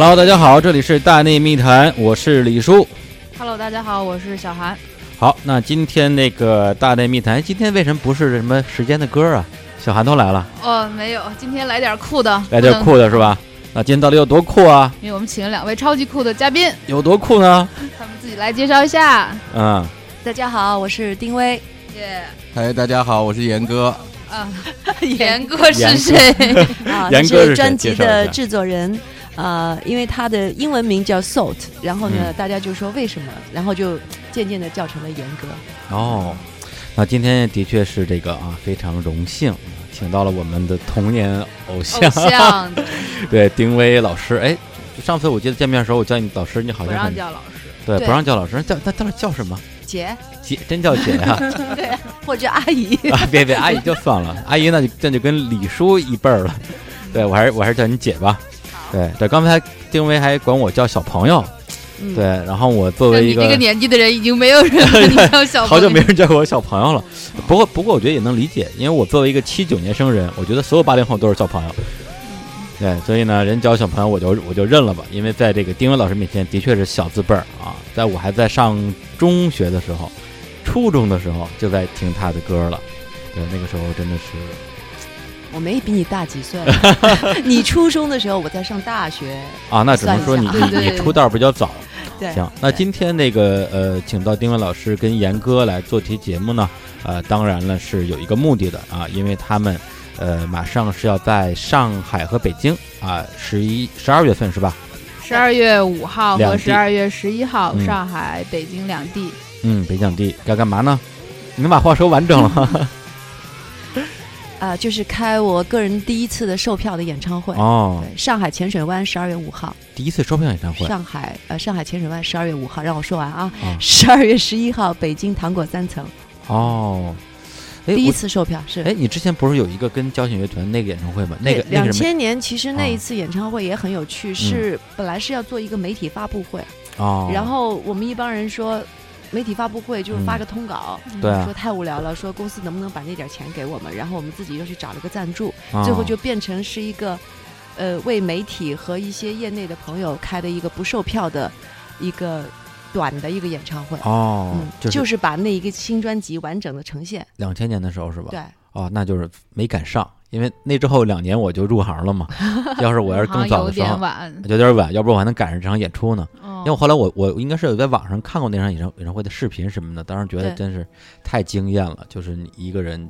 Hello，大家好，这里是大内密谈，我是李叔。Hello，大家好，我是小韩。好，那今天那个大内密谈，今天为什么不是什么时间的歌啊？小韩都来了，哦，没有，今天来点酷的，来点酷的是吧？那今天到底有多酷啊？因为我们请了两位超级酷的嘉宾，有多酷呢？他们自己来介绍一下。嗯，大家好，我是丁薇。耶，嗨，大家好，我是严哥。啊，严哥是谁？啊，严哥是谁这是专辑的制作人。呃，因为他的英文名叫 Salt，然后呢，嗯大家就说为什么，然后就渐渐的叫成了严格。哦，那今天的确是这个啊，非常荣幸，请到了我们的童年偶像，偶像 对丁薇老师。哎，上次我记得见面的时候，我叫你老师，你好不让像很叫老师。对，对不让叫老师，叫那到底叫什么？姐，姐，真叫姐呀、对，或者阿姨。啊，别别，阿姨就算了，阿姨那就那就跟李叔一辈儿了。对我还是我还是叫你姐吧。对对，刚才丁薇还管我叫小朋友，嗯对，，然后我作为一个你这个年纪的人，已经没有人叫小 朋友。好久没人叫我小朋友了。不过不过，我觉得也能理解，因为我作为一个七九年生人，我觉得所有八零后都是小朋友。对，所以呢，人叫我小朋友，我就我就认了吧，因为在这个丁薇老师面前，的确是小字辈儿啊。在我还在上中学的时候，初中的时候就在听他的歌了。对，那个时候真的是我没比你大几岁。你初中的时候，我在上大学。啊，那只能说你 你出道比较早。对，行，那今天那个呃，请到丁文老师跟严哥来做题节目呢，呃，当然了是有一个目的的啊，因为他们呃马上是要在上海和北京啊，十一十二月份是吧？十二月五号和十二月十一号，嗯上海、北京两地。嗯，北两地该干嘛呢？你能把话说完整了 吗？啊、就是开我个人第一次的售票的演唱会。哦，对，上海浅水湾十二月五号，第一次售票演唱会上海呃上海浅水湾十二月五号，让我说完啊。啊，十二月十一号，北京糖果三层，哦，哎，第一次售票是。哎，你之前不是有一个跟交响乐团那个演唱会吗？那个两千年，其实那啊一次演唱会也很有趣，是本来是要做一个媒体发布会，哦，然后我们一帮人说，媒体发布会就是发个通稿，说太无聊了，说公司能不能把那点钱给我们，然后我们自己又去找了个赞助，哦最后就变成是一个，呃，为媒体和一些业内的朋友开的一个不售票的一个短的一个演唱会。哦嗯，，就就是是把那一个新专辑完整的呈现。两千年的时候是吧？对，哦，那就是没赶上，因为那之后两年我就入行了嘛。要是我要是更早的时候，晚。有点晚，要不然我还能赶上这场演出呢。因因为我后来我我应该是有在网上看过那场演唱演唱会的视频什么的，当时觉得真是太惊艳了，就是你一个人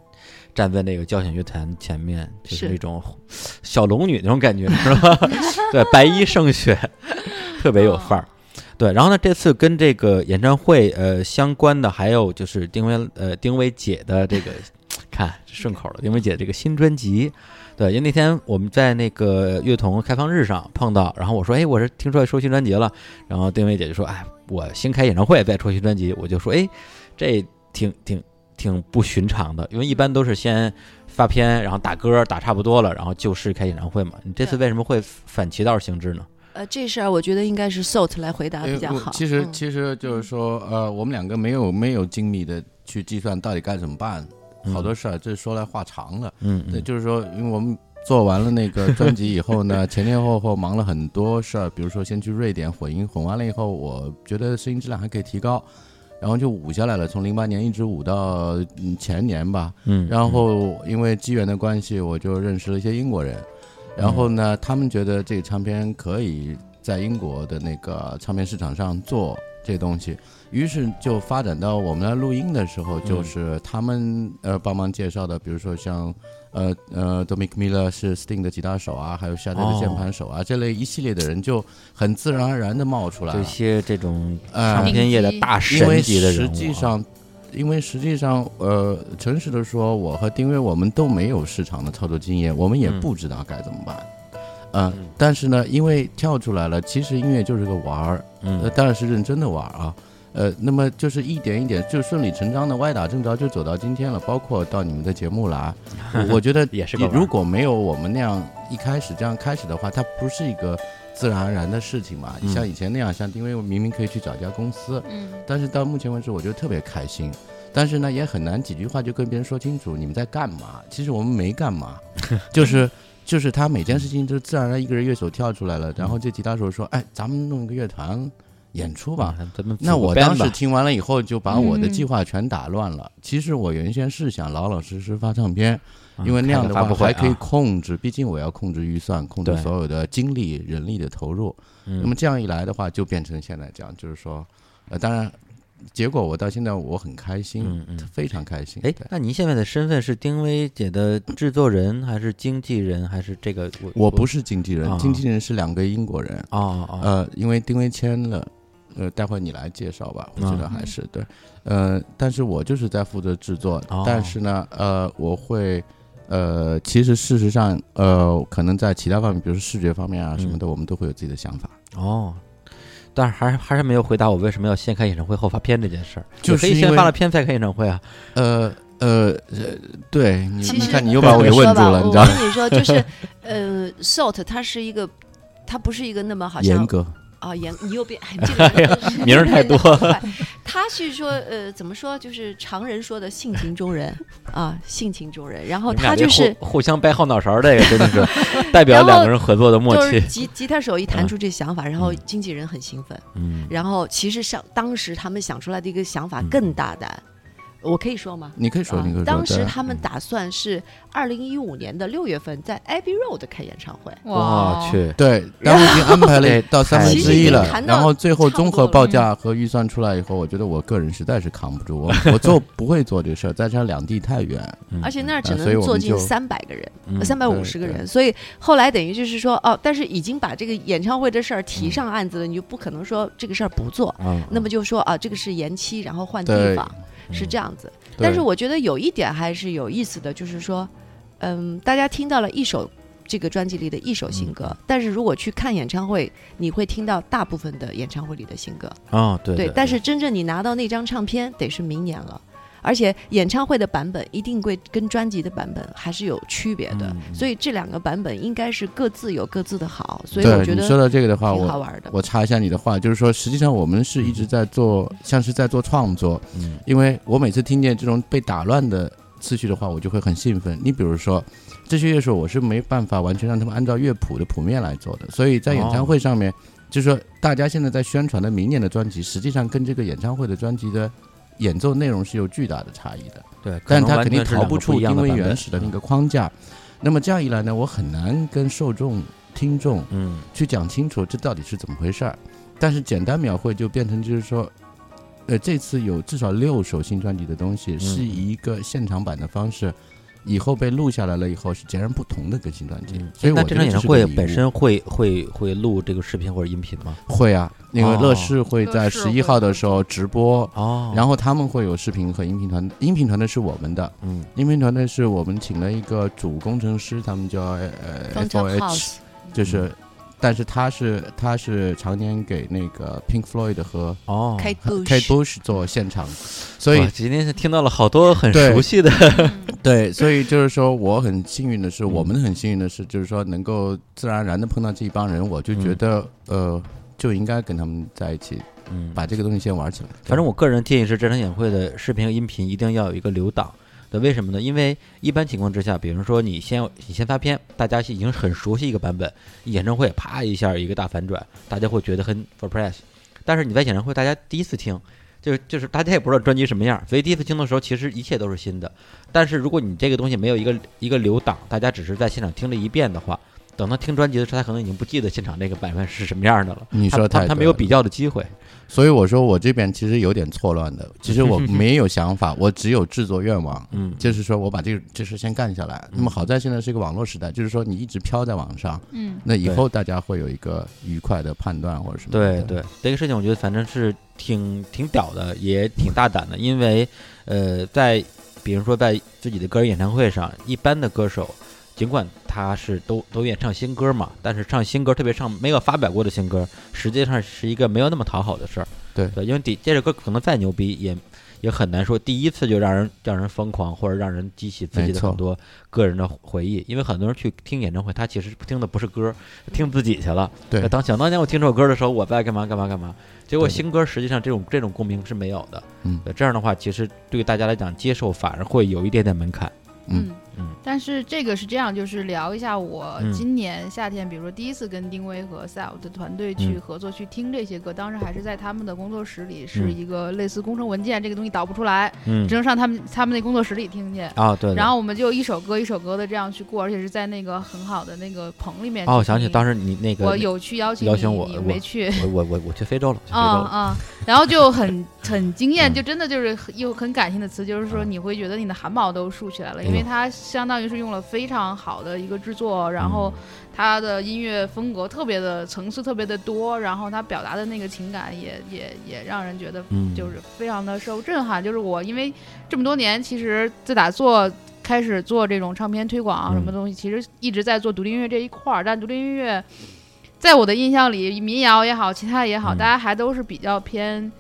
站在那个交响乐团前面，就是是那种小龙女那种感觉，是吧？对，白衣胜雪，特别有范儿。对，然后呢，这次跟这个演唱会呃相关的还有就是丁薇呃丁薇姐的这个看顺口了，丁薇姐这个新专辑。对，因为那天我们在那个乐童开放日上碰到，然后我说，哎，我是听说出新专辑了，然后丁薇姐就说，哎，我新开演唱会再出新专辑，我就说，哎，这挺挺挺不寻常的，因为一般都是先发片，然后打歌打差不多了，然后就是开演唱会嘛。你这次为什么会反其道行之呢？呃，这事儿我觉得应该是 Salt 来回答比较好。其实嗯其实就是说，呃，我们两个没有没有精密的去计算到底该怎么办，好多事儿这说来话长了。嗯，嗯对，就是说，因为我们做完了那个专辑以后呢，前前后后忙了很多事儿，比如说先去瑞典混音，混完了以后，我觉得声音质量还可以提高，然后就舞下来了，从零八年一直舞到嗯前年吧。嗯，然后因为机缘的关系，我就认识了一些英国人，然后呢，他们觉得这个唱片可以在英国的那个唱片市场上做这东西，于是就发展到我们来录音的时候，就是他们呃帮忙介绍的，比如说像呃呃 Dominic Miller 是 Sting 的吉他手啊，还有夏德的键盘手啊，这类一系列的人就很自然而然的冒出来了。这些这种呃唱片业的大因为神级的人实物啊，际上，因为实际上，呃，诚实的说，我和丁薇我们都没有市场的操作经验，我们也嗯。不知道该怎么办。嗯、嗯但是呢，因为跳出来了，其实音乐就是个玩儿，呃，嗯当然是认真的玩儿啊。呃，那么就是一点一点，就顺理成章的歪打正着就走到今天了，包括到你们的节目来，我 我觉得也是如果没有我们那样一开始这样开始的话，它不是一个自然而然的事情嘛。嗯像以前那样，像丁薇明明可以去找一家公司，嗯，但是到目前为止，我觉得特别开心。但是呢，也很难几句话就跟别人说清楚你们在干嘛。其实我们没干嘛，就是就是他每件事情都自然而然一个人乐手跳出来了，然后这吉他手说：“哎，咱们弄一个乐团演出吧。”嗯咱们那我当时听完了以后，就把我的嗯计划全打乱了。其实我原先是想老老实实发唱片，嗯因为那样的话还可以啊控制，毕竟我要控制预算，控制所有的精力、人力的投入。嗯那么这样一来的话，就变成现在这样，就是说，呃，当然，结果我到现在我很开心，嗯嗯非常开心。哎，那您现在的身份是丁薇姐的制作人，还是经纪人，还是这个？我我不是经纪人，啊经纪人是两个英国人。哦哦，呃，因为丁薇签了，呃，待会你来介绍吧，我觉得嗯还是对，呃，但是我就是在负责制作，哦但是呢，呃，我会，呃，其实事实上，呃，可能在其他方面，比如说视觉方面啊什么的，我们都会有自己的想法。哦，但是还是还是没有回答我为什么要先开演唱会后发片这件事儿，就是也可以先发了片再开演唱会啊。呃呃呃，对你，你看你又把我给问住了，你知道吗？我跟你说，就是呃，Salt 它是一个，它不是一个那么好像严格，啊严，你又变这个人名儿太多了他是说呃，怎么说，就是常人说的性情中人啊，性情中人。然后他就是互互相掰后脑勺儿，这个真的是 代表两个人合作的默契就是。吉吉他手一弹嗯出这想法，然后嗯经纪人很兴奋。嗯，然后其实上当时他们想出来的一个想法嗯更大胆，我可以说吗？你可以说，啊你可以说。当时他们打算是二零一五年的六月份在 Abbey Road 开演唱会。我去，对，当时已经安排了到三分之一了。然后最后综合报价和预算出来以后，我觉得我个人实在是扛不住，我 我做不会做这事儿，再加上两地太远，嗯。而且那儿只能坐进三百个人，嗯三百五十个人，所以后来等于就是说，哦，但是已经把这个演唱会的事儿提上案子了，你就不可能说这个事儿不做，啊，那么就说啊，这个是延期，然后换地方，是嗯这样子。对但是我觉得有一点还是有意思的，就是说，嗯，大家听到了一首这个专辑里的一首新歌，嗯但是如果去看演唱会，你会听到大部分的演唱会里的新歌。哦，对对，但是真正你拿到那张唱片，得是明年了。而且演唱会的版本一定会跟专辑的版本还是有区别的，所以这两个版本应该是各自有各自的好，所以我觉得你说到这个的话，我挺好玩的。我插一下你的话，就是说，实际上我们是一直在做，像是在做创作，嗯因为我每次听见这种被打乱的次序的话，我就会很兴奋。你比如说，这些乐手我是没办法完全让他们按照乐谱的谱面来做的，所以在演唱会上面，就是说大家现在在宣传的明年的专辑，实际上跟这个演唱会的专辑的演奏内容是有巨大的差异的。对，但能完它肯定逃不出因为原始的那个框架。那么这样一来呢，我很难跟受众、听众嗯去讲清楚这到底是怎么回事儿。但是简单描绘就变成就是说，呃，这次有至少六首新专辑的东西是以一个现场版的方式，以后被录下来了以后是截然不同的更新专辑。嗯，所以我这场演唱会本身会会会录这个视频或者音频吗？会啊，那个哦乐视会在十一号的时候直播。哦，然后他们会有视频和音频团，音频团队是我们的，嗯音频团队是我们请了一个主工程师，他们叫呃 F O H，就是，但是他是他是常年给那个 Pink Floyd 和哦，Kate Kate Bush，Bush 做现场，所以今天是听到了好多很熟悉的，对，所以就是说我很幸运的是，嗯。我们很幸运的是，就是说能够自然而然的碰到这一帮人，我就觉得呃就应该跟他们在一起，嗯，把这个东西先玩起来。反正我个人建议是，这场演唱会的视频和音频一定要有一个留档。那，为什么呢？因为一般情况之下，比如说你先你先发片，大家已经很熟悉一个版本，演唱会啪一下一个大反转，大家会觉得很 surprise。但是你在演唱会，大家第一次听，就是就是大家也不知道专辑什么样，所以第一次听的时候，其实一切都是新的。但是如果你这个东西没有一个一个留档，大家只是在现场听了一遍的话，等他听专辑的时候，他可能已经不记得现场那个版本是什么样的了。你说他他没有比较的机会。所以我说我这边其实有点错乱的，其实我 没有想法，我只有制作愿望。嗯，就是说我把这个这事先干下来。那么好在现在是一个网络时代，就是说你一直飘在网上，嗯，那以后大家会有一个愉快的判断或者什么。对对，这个事情我觉得反正是挺挺屌的，也挺大胆的，因为呃，在比如说在自己的个人演唱会上，一般的歌手。尽管他是都都愿意唱新歌嘛，但是唱新歌，特别唱没有发表过的新歌，实际上是一个没有那么讨好的事儿。对对，因为第这首歌可能再牛逼，也也很难说第一次就让人让人疯狂，或者让人激起自己的很多个人的回忆。因为很多人去听演唱会，他其实听的不是歌，听自己去了。对当想当年我听这首歌的时候，我在干嘛干嘛干嘛。结果新歌实际上这种这种共鸣是没有的。嗯，这样的话，其实对大家来讲接受反而会有一点点门槛。嗯，嗯但是这个是这样，就是聊一下我嗯今年夏天，比如说第一次跟丁薇和 Sal 的团队去嗯合作去听这些歌，当时还是在他们的工作室里，是嗯一个类似工程文件，这个东西导不出来，嗯只能上他们他们那工作室里听去。啊对，对然后我们就一首歌一首歌的这样去过，而且是在那个很好的那个棚里面。哦，我想起当时时你那个我有去邀请邀请我我没去。我我我我去非洲了，去非啊洲了，啊！然后就很很惊艳，嗯。就真的就是很有很感性的词，就是说嗯。你会觉得你的汗毛都竖起来了，因为它相当于是用了非常好的一个制作，然后嗯。它的音乐风格特别的层次特别的多，然后它表达的那个情感也也也让人觉得嗯就是非常的受震撼。就是我因为这么多年，其实自打做开始做这种唱片推广啊嗯。什么东西，其实一直在做独立音乐这一块儿，但独立音乐在我的印象里，民谣也好，其他也好，嗯。大家还都是比较偏。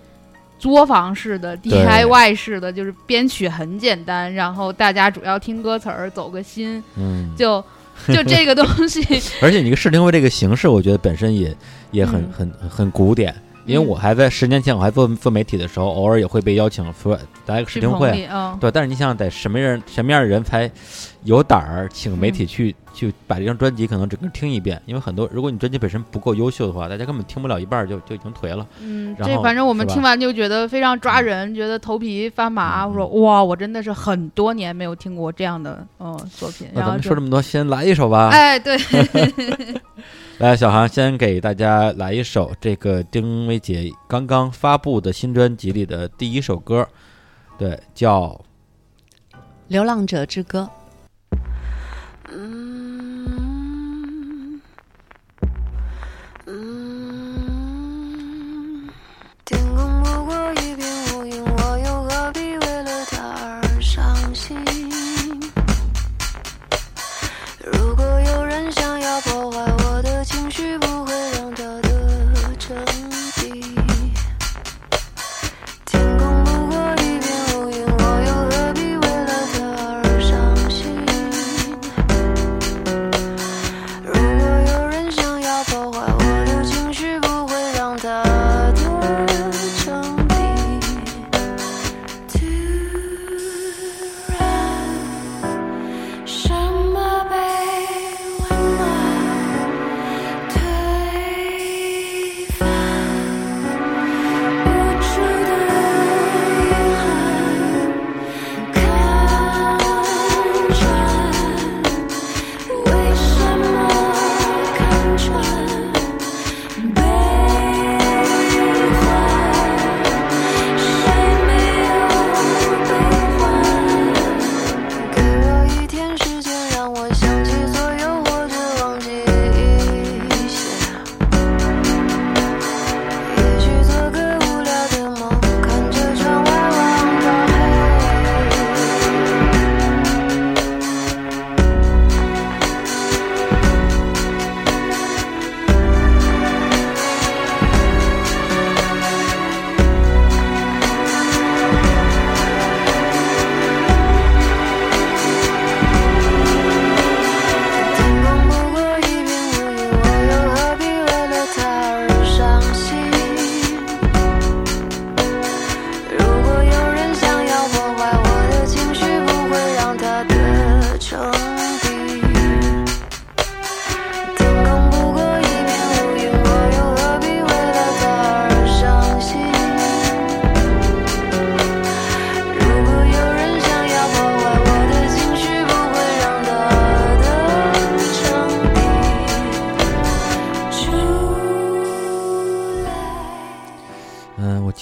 作坊式的、DIY 式的，就是编曲很简单，然后大家主要听歌词儿，走个心，嗯，就就这个东西，而且你个试听会这个形式，我觉得本身也也很嗯。很很很古典。因为我还在十年前，我还做做媒体的时候，偶尔也会被邀请说来个试听会，对。但是你想想，得什么人什么样的人才有胆儿请媒嗯体去、去把这张专辑可能整个听一遍？因为很多，如果你专辑本身不够优秀的话，大家根本听不了一半就就已经颓了。嗯，这反正我们听完就觉得非常抓人，觉得头皮发麻。嗯我说哇，我真的是很多年没有听过这样的嗯作品。那咱然后就们说这么多，先来一首吧。哎，对，来，小航先给大家来一首这个丁薇姐刚刚发布的新专辑里的第一首歌，对，叫《流浪者之歌》。嗯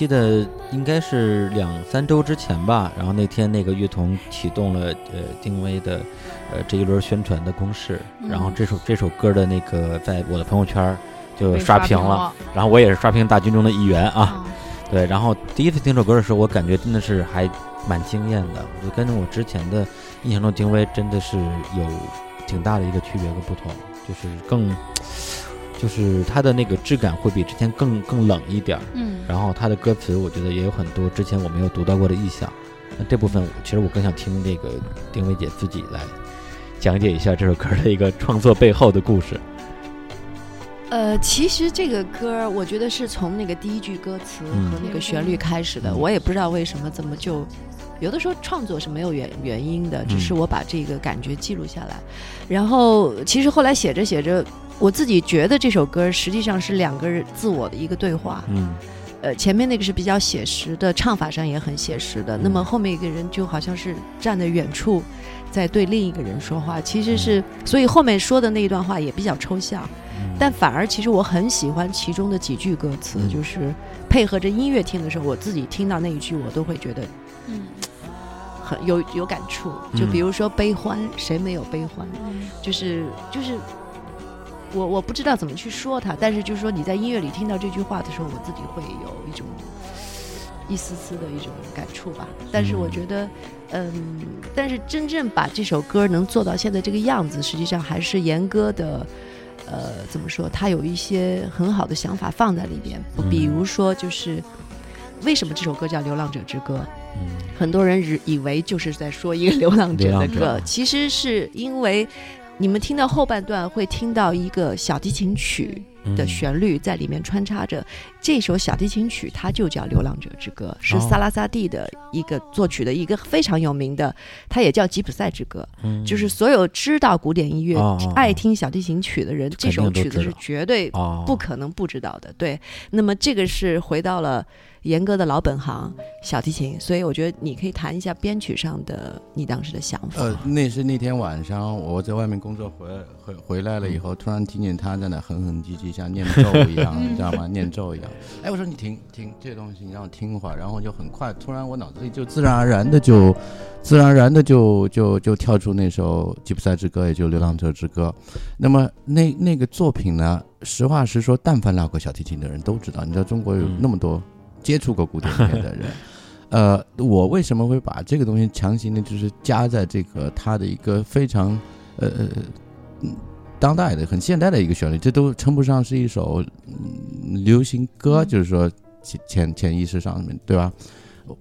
记得应该是两三周之前吧，然后那天那个乐童启动了呃丁薇的呃这一轮宣传的攻势，然后嗯这首这首歌的那个在我的朋友圈就刷屏屏了，，然后我也是刷屏大军中的一员啊，啊，对，然后第一次听这首歌的时候，我感觉真的是还蛮惊艳的，我觉得跟我之前的印象中丁薇真的是有挺大的一个区别和不同，就是更就是它的那个质感会比之前更更冷一点儿。嗯，然后它的歌词，我觉得也有很多之前我没有读到过的意象。那这部分，其实我更想听那个丁薇姐自己来讲解一下这首歌的一个创作背后的故事。呃，其实这个歌，我觉得是从那个第一句歌词嗯和那个旋律开始的。嗯我也不知道为什么怎么就有的时候创作是没有原原因的，只嗯是我把这个感觉记录下来。然后其实后来写着写着，我自己觉得这首歌实际上是两个人自我的一个对话。嗯呃，前面那个是比较写实的，唱法上也很写实的。那么后面一个人就好像是站在远处，在对另一个人说话，其实是，所以后面说的那一段话也比较抽象。但反而其实我很喜欢其中的几句歌词，嗯就是配合着音乐听的时候，我自己听到那一句，我都会觉得嗯很有有感触。就嗯比如说悲欢，谁没有悲欢？嗯就是就是。我我不知道怎么去说它，但是就是说你在音乐里听到这句话的时候，我自己会有一种一丝丝的一种感触吧。但是我嗯觉得，嗯，但是真正把这首歌能做到现在这个样子，实际上还是严歌的，呃，怎么说？他有一些很好的想法放在里边，嗯比如说就是为什么这首歌叫《流浪者之歌》？嗯很多人以以为就是在说一个流浪者的歌，其实是因为你们听到后半段会听到一个小提琴曲的嗯旋律在里面穿插着。这首小提琴曲它就叫《流浪者之歌》，是哦萨拉萨蒂的一个作曲的一个非常有名的，它也叫吉普赛之歌。嗯就是所有知道古典音乐、爱听小提琴曲的人，这首曲子是绝对哦不可能不知道的。对，那么这个是回到了严哥的老本行小提琴，所以我觉得你可以谈一下编曲上的你当时的想法。呃，那是那天晚上我在外面工作回回回来了以后，突然听见他在那哼哼唧唧，像念咒一样，你知道吗？念咒一样。哎，我说你听听这东西，你让我听会儿，然后就很快，突然我脑子里就自然而然的就，自然而然的就就就跳出那首《吉普赛之歌》，也就《流浪者之歌》。那么那那个作品呢，实话实说，但凡拉过小提琴的人都知道，你知道中国有嗯那么多接触过古典音乐的人。呃，我为什么会把这个东西强行的，就是加在这个它的一个非常呃当代的、很现代的一个旋律，这都称不上是一首、嗯、流行歌，嗯就是说潜潜潜意识上面对吧？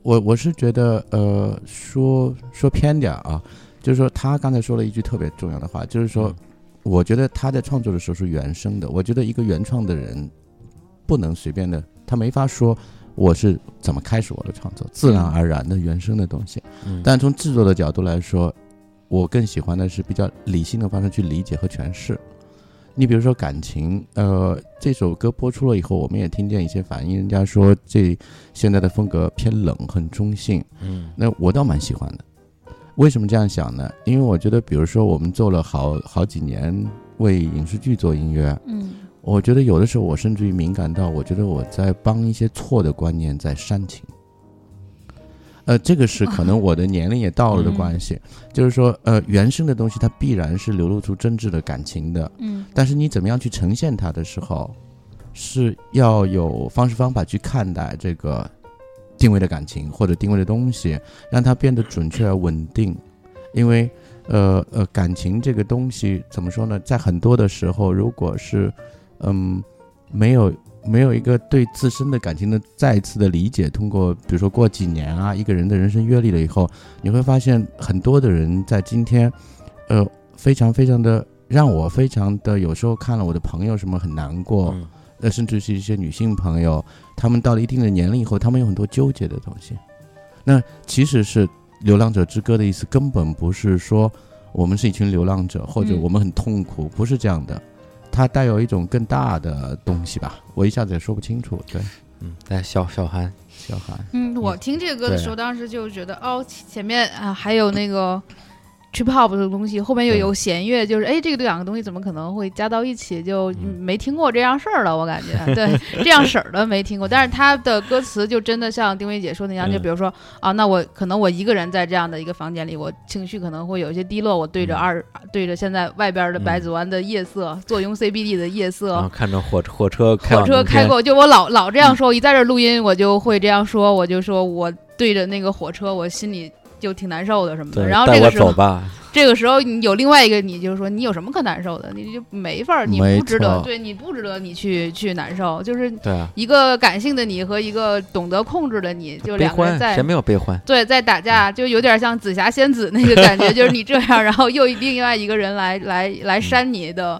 我我是觉得呃说说偏点儿啊，就是说他刚才说了一句特别重要的话，就是说嗯我觉得他在创作的时候是原声的，我觉得一个原创的人不能随便的，他没法说。我是怎么开始我的创作？自然而然的原生的东西。嗯但从制作的角度来说，我更喜欢的是比较理性的方式去理解和诠释。你比如说感情，呃，这首歌播出了以后，我们也听见一些反应，人家说这现在的风格偏冷，很中性。嗯那我倒蛮喜欢的。为什么这样想呢？因为我觉得，比如说我们做了好好几年为影视剧做音乐，嗯我觉得有的时候我甚至于敏感到，我觉得我在帮一些错的观念在煽情。呃，这个是可能 我的年龄也到了的关系，就是说，呃，原生的东西它必然是流露出真挚的感情的，嗯但是你怎么样去呈现它的时候，是要有方式方法去看待这个定位的感情或者定位的东西，让它变得准确而稳定。因为，呃呃，感情这个东西怎么说呢？在很多的时候，如果是嗯没有没有一个对自身的感情的再一次的理解，通过比如说过几年啊，一个人的人生阅历了以后，你会发现很多的人在今天，呃，非常非常的让我非常的有时候看了我的朋友什么很难过，嗯呃，甚至是一些女性朋友，她们到了一定的年龄以后，她们有很多纠结的东西。那其实是《流浪者之歌》的意思，根本不是说我们是一群流浪者，或者嗯我们很痛苦，不是这样的。它带有一种更大的东西吧，我一下子也说不清楚。对，嗯，来小小韩，小韩，嗯，我听这个歌的时候，当时就觉得哦，前面啊还有那个 trip hop 的东西，后面又有弦乐，就是哎，这个两个东西怎么可能会加到一起？就嗯。没听过这样事儿了，我感觉。对这样式儿的没听过。但是他的歌词就真的像丁薇姐说那样，就嗯比如说啊，那我可能我一个人在这样的一个房间里，我情绪可能会有一些低落，我对着嗯。二对着现在外边的白嗯。子湾的夜色，坐拥 CBD 的夜色，看着火火车开火车开过，就我老老这样说，我一在这儿录音，我就会这样说，我就说我对着那个火车，我心里就挺难受的什么的。然后这个时候，这个时候你有另外一个你，就是说你有什么可难受的？你就没法儿，你不值得，对你不值得你去去难受，就是一个感性的你和一个懂得控制的你，就两个人在谁没有悲欢？对，在打架，就有点像紫霞仙子那个感觉，就是你这样，然后又另外一个人来来来扇你的，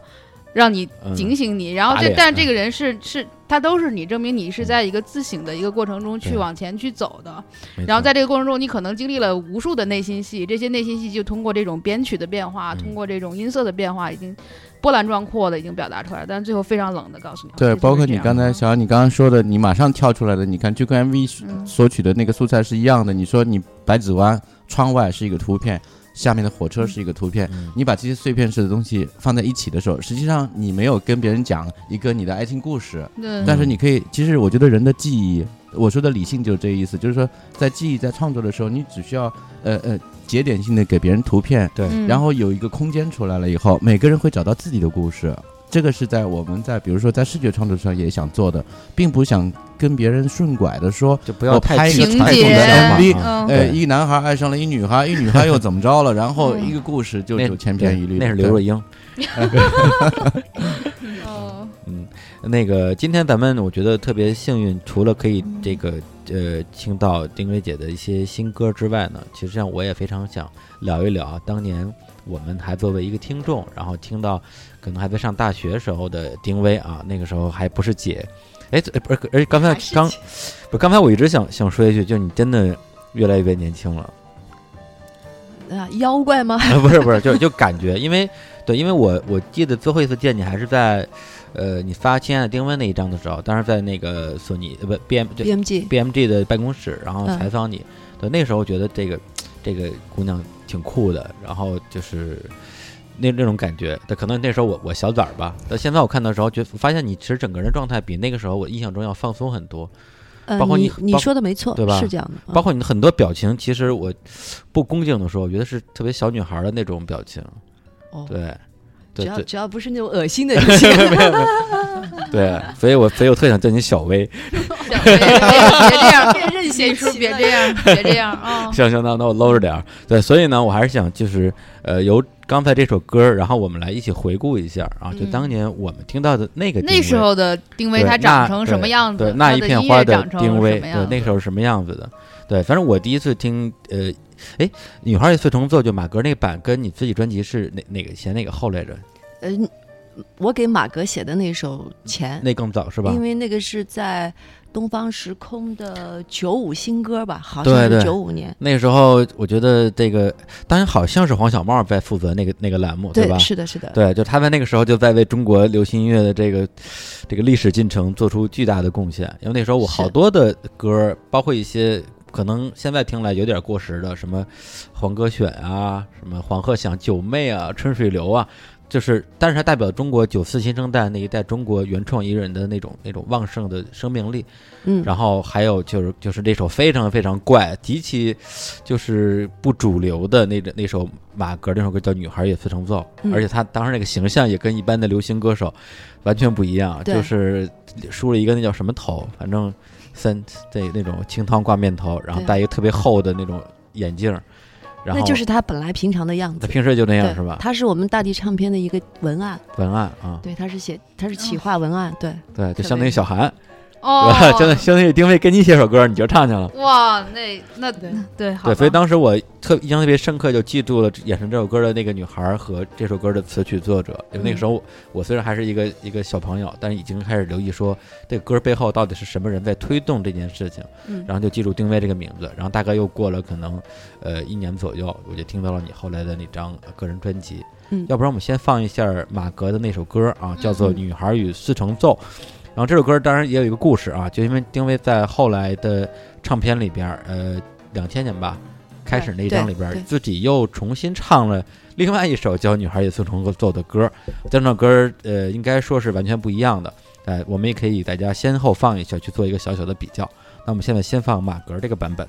让你嗯。警醒你，然后这但这个人是是他都是你证明你是在一个自省的一个过程中去往前去走的，然后在这个过程中，你可能经历了无数的内心戏，这些内心戏就通过这种编曲的变化，嗯。通过这种音色的变化，已经波澜壮阔的已经表达出来，但是最后非常冷的告诉你，对，包括你刚才小杨你刚刚说的，你马上跳出来的，你看就跟 MV 嗯。索取的那个素材是一样的。你说你白子湾窗外是一个图片，下面的火车是一个图片，嗯。你把这些碎片式的东西放在一起的时候，实际上你没有跟别人讲一个你的爱情故事，对。但是你可以，其实我觉得人的记忆，我说的理性就是这个意思，就是说在记忆在创作的时候，你只需要呃呃节点性的给别人图片，对。嗯。然后有一个空间出来了以后，每个人会找到自己的故事。这个是在我们在比如说在视觉创作上也想做的，并不想跟别人顺拐的说，就不要太拍一个情传统的节 MV，嗯。呃，对。一男孩爱上了一女孩，一女孩又怎么着了，然后嗯一个故事就就千篇一律。那是刘若英。哦 嗯，那个今天咱们我觉得特别幸运，除了可以这个呃听到丁薇姐的一些新歌之外呢，其实上我也非常想聊一聊啊当年我们还作为一个听众，然后听到可能还在上大学时候的丁薇啊，那个时候还不是姐，哎，这不是，而且刚才刚不是刚才我一直想想说一句，就你真的越来越年轻了。啊，妖怪吗？啊，不是不是，就就感觉，因为对，因为我我记得最后一次见你还是在，呃，你发《亲爱的丁薇》那一张的时候，当时在那个索尼呃不 B M 对 BMG BMG 的办公室，然后嗯。采访你，对，那时候觉得这个这个姑娘挺酷的，然后就是那那种感觉，但可能那时候我我小崽儿吧，但现在我看到的时候，觉发现你其实整个人状态比那个时候我印象中要放松很多，呃，包括你你包说的没错，对吧是这样的，嗯包括你的很多表情，其实我不恭敬的说，我觉得是特别小女孩的那种表情，哦，对。只要只要不是那种恶心的表情 对，所以我所以我特想叫你小薇。小别这样，别任谢叔性起来别这样，别这样啊！行行，那那我搂着点儿。对，所以呢，我还是想就是呃，由刚才这首歌，然后我们来一起回顾一下啊，就嗯当年我们听到的那个那时候的丁薇，对她长成什么样子？对那一片花的丁薇，对那时候是什么样子的？对，反正我第一次听呃，哎，女孩也四重奏就马格那个版，跟你自己专辑是哪哪个前哪个后来着？呃，我给马格写的那首前，那更早是吧因？为那个是在东方时空的九五新歌吧，好像是九五年，那个时候我觉得这个，当然好像是黄小茂在负责那个那个栏目，对吧？是的，是的，对，就他在那个时候就在为中国流行音乐的这个这个历史进程做出巨大的贡献。因为那时候我好多的歌，包括一些可能现在听来有点过时的，什么黄歌选啊，什么黄鹤响、九妹啊、春水流啊，就是，但是它代表中国九四新生代那一代中国原创艺人的那种那种旺盛的生命力。嗯，然后还有就是就是那首非常非常怪、极其就是不主流的那个那首马格那首歌叫《女孩也四重奏》，嗯。而且他当时那个形象也跟一般的流行歌手完全不一样，就是梳了一个那叫什么头，反正三对那种清汤挂面头，然后戴一个特别厚的那种眼镜儿，然后那就是他本来平常的样子。他平时就那样是吧？他是我们大地唱片的一个文案，文案啊，对，他是写，他是企划文案，对，对，就相当于小韩，哦 真的？相当相当于丁薇给你写首歌，你就唱去了。哇，那那对对好，对，所以当时我特印象特别深刻，就记住了演唱这首歌的那个女孩和这首歌的词曲作者。因为那个时候我虽然还是一个一个小朋友，但是已经开始留意说这个歌背后到底是什么人在推动这件事情，嗯，然后就记住丁薇这个名字。然后大概又过了可能呃一年左右，我就听到了你后来的那张呃个人专辑。嗯要不然我们先放一下马格的那首歌啊，叫做《嗯女孩与四重奏》。然后这首歌当然也有一个故事啊，就因为丁薇在后来的唱片里边儿，呃，两千年吧，开始那一张里边自己又重新唱了另外一首叫《女孩也曾重奏》的歌。这首歌儿呃，应该说是完全不一样的。哎、我们也可以大家先后放一下，去做一个小小的比较。那我们现在先放马格这个版本。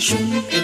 一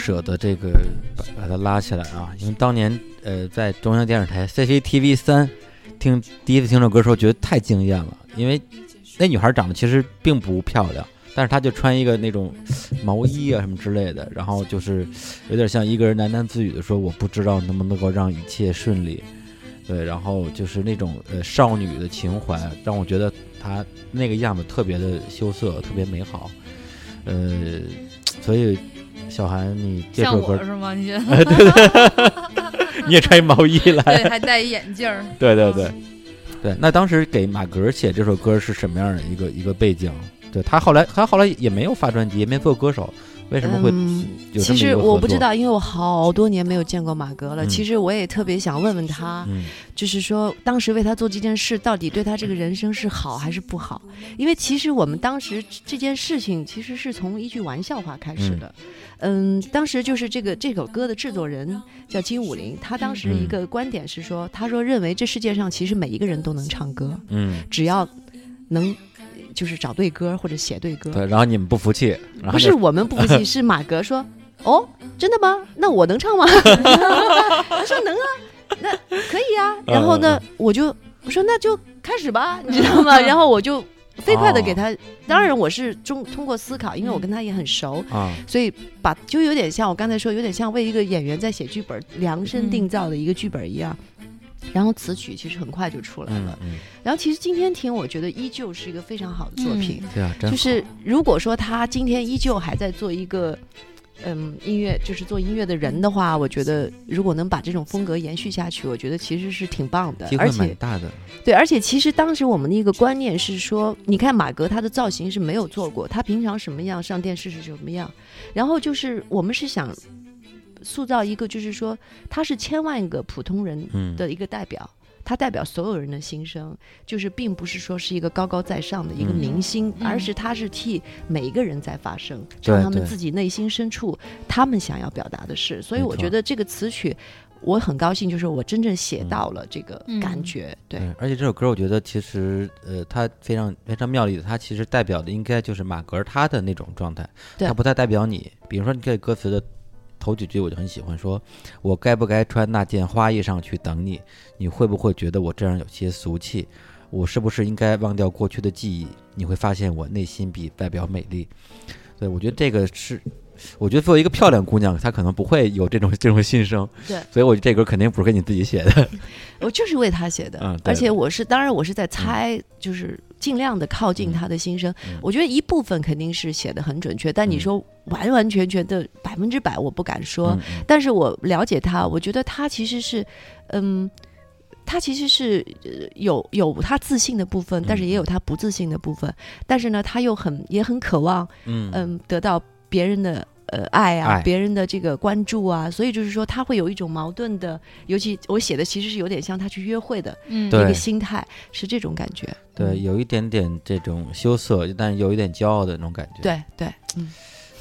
舍得这个把把它拉起来啊，因为当年呃在中央电视台 CCTV 三听第一次听这首歌的时候，觉得太惊艳了，因为 那女孩长得其实并不漂亮，但是她就穿一个那种毛衣啊什么之类的，然后就是有点像一个人喃喃自语的说：“我不知道能不能够让一切顺利。”对，然后就是那种呃少女的情怀，让我觉得她那个样子特别的羞涩，特别美好。呃，所以小韩，你这首歌我是吗？你觉得？哎，对对，你也穿一毛衣来，对，还戴一眼镜儿。对对对对。那当时给马格写这首歌是什么样的一个一个背景？对他后来他后来也没有发专辑，也没做歌手，为什么会其实？我不知道，因为我好多年没有见过马哥了。嗯其实我也特别想问问他，嗯就是说当时为他做这件事，到底对他这个人生是好还是不好？因为其实我们当时这件事情其实是从一句玩笑话开始的。嗯当时就是这个这首歌的制作人叫金武林，他当时一个观点是说，他说认为这世界上其实每一个人都能唱歌，嗯，只要能就是找对歌或者写对歌。对，然后你们不服气，然后不是我们不服气，是马格说：“哦，真的吗？那我能唱吗？” 他说：“能啊，那可以啊。”然后呢，我就我说：“那就开始吧，你知道吗？” 然后我就飞快的给他，当然我是中通过思考，因为我跟他也很熟，啊，所以把就有点像我刚才说，有点像为一个演员在写剧本量身定造的一个剧本一样。然后词曲其实很快就出来了。嗯嗯，然后其实今天听，我觉得依旧是一个非常好的作品。对啊，就是如果说他今天依旧还在做一个。嗯，音乐就是做音乐的人的话，我觉得如果能把这种风格延续下去，我觉得其实是挺棒的机。而且大的，对，而且其实当时我们的一个观念是说，你看马格他的造型是没有做过，他平常什么样上电视是什么样，然后就是我们是想塑造一个，就是说他是千万个普通人嗯，的一个代表，他代表所有人的心声，就是并不是说是一个高高在上的一个嗯明星，嗯而是他是替每一个人在发声，对唱他们自己内心深处他们想要表达的事。所以我觉得这个词曲，我很高兴，就是我真正写嗯到了这个感嗯觉。对，对，而且这首歌我觉得其实呃，它非常非常妙丽的，它其实代表的应该就是马格他的那种状态，对它不太代表你。比如说你这歌词的头几句我就很喜欢，说我该不该穿那件花衣裳去等你？你会不会觉得我这样有些俗气？我是不是应该忘掉过去的记忆？你会发现我内心比外表美丽。对，我觉得这个是，我觉得作为一个漂亮姑娘，她可能不会有这种 这种心声。对所以我觉得这歌肯定不是给你自己写的。我就是为他写的，嗯而且我是当然我是在猜，就是尽量的靠近他的心声。嗯我觉得一部分肯定是写的很准确，但你嗯说完完全全的百分之百，我不敢说。但是我了解他，我觉得他其实是，嗯，他其实是呃有有他自信的部分，但是也有他不自信的部分。但是呢，他又很也很渴望，嗯嗯，得到别人的。呃，爱啊，爱别人的这个关注啊，所以就是说他会有一种矛盾的，尤其我写的其实是有点像他去约会的嗯，对一个心态，是这种感觉。对，嗯有一点点这种羞涩，但有一点骄傲的那种感觉。，对对，嗯，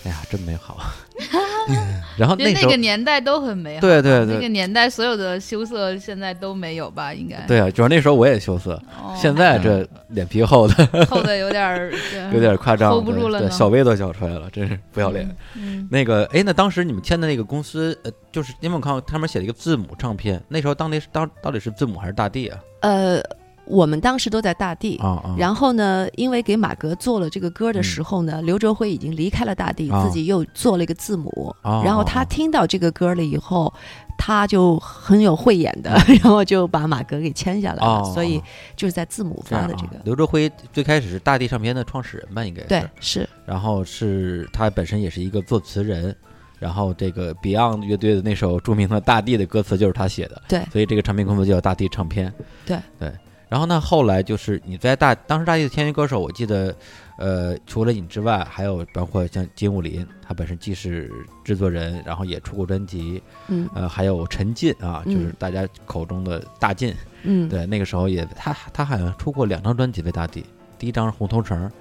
哎呀，真美好。然后那时候那个年代都很美好。对对对那个年代所有的羞涩现在都没有吧？应该。对啊，主要那时候我也羞涩，哦，现在这脸皮厚的 厚的有点儿 有点夸张 hold 不对住了呢对小薇都笑出来了，真是不要脸。嗯，那个，哎，那当时你们签的那个公司，呃，就是因为我看到他们写了一个字母唱片，那时候当地是当到底是字母还是大地啊？呃，我们当时都在大地。啊啊，然后呢，因为给马格做了这个歌的时候呢，刘哲辉已经离开了大地，啊。自己又做了一个字母。哦然后他听到这个歌了以后，他就很有慧眼的，然后就把马格给签下来了。哦所以就是在字母发的这个。刘哲辉最开始是大地唱片的创始人吧，应该是对，是。然后是他本身也是一个作词人，然后这个 Beyond 乐队的那首著名的《大地》的歌词就是他写的，对。所以这个唱片公司就叫大地唱片。对。对，然后呢，后来就是你在大当时大地的签约歌手，我记得，呃，除了你之外，还有包括像金武林，他本身既是制作人，然后也出过专辑，嗯。呃，还有陈进啊，就是嗯大家口中的大进，嗯，对，那个时候也他他好像出过两张专辑为大地，第一张是红头绳，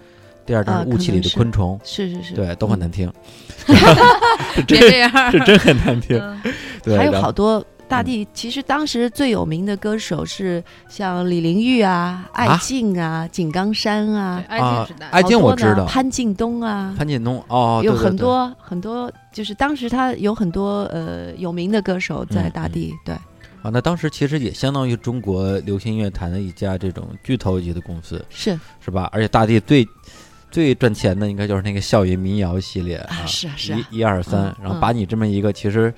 第二张雾气里的昆虫。是是是，对，都很嗯。难听，别这样，是真很难听。嗯。对，还有好多大地，其实当时最有名的歌手是像李玲玉啊、艾静啊、井冈山啊，爱啊情时代，爱静我知道，潘劲东啊，潘劲东哦，有对对对很多很多，就是当时他有很多呃有名的歌手在大地，对，啊，那当时其实也相当于中国流行音乐坛的一家这种巨头级的公司，是。是吧？而且大地最最赚钱的应该就是那个校园民谣系列啊，是啊是啊，一一二三嗯，然后把你这么一个其实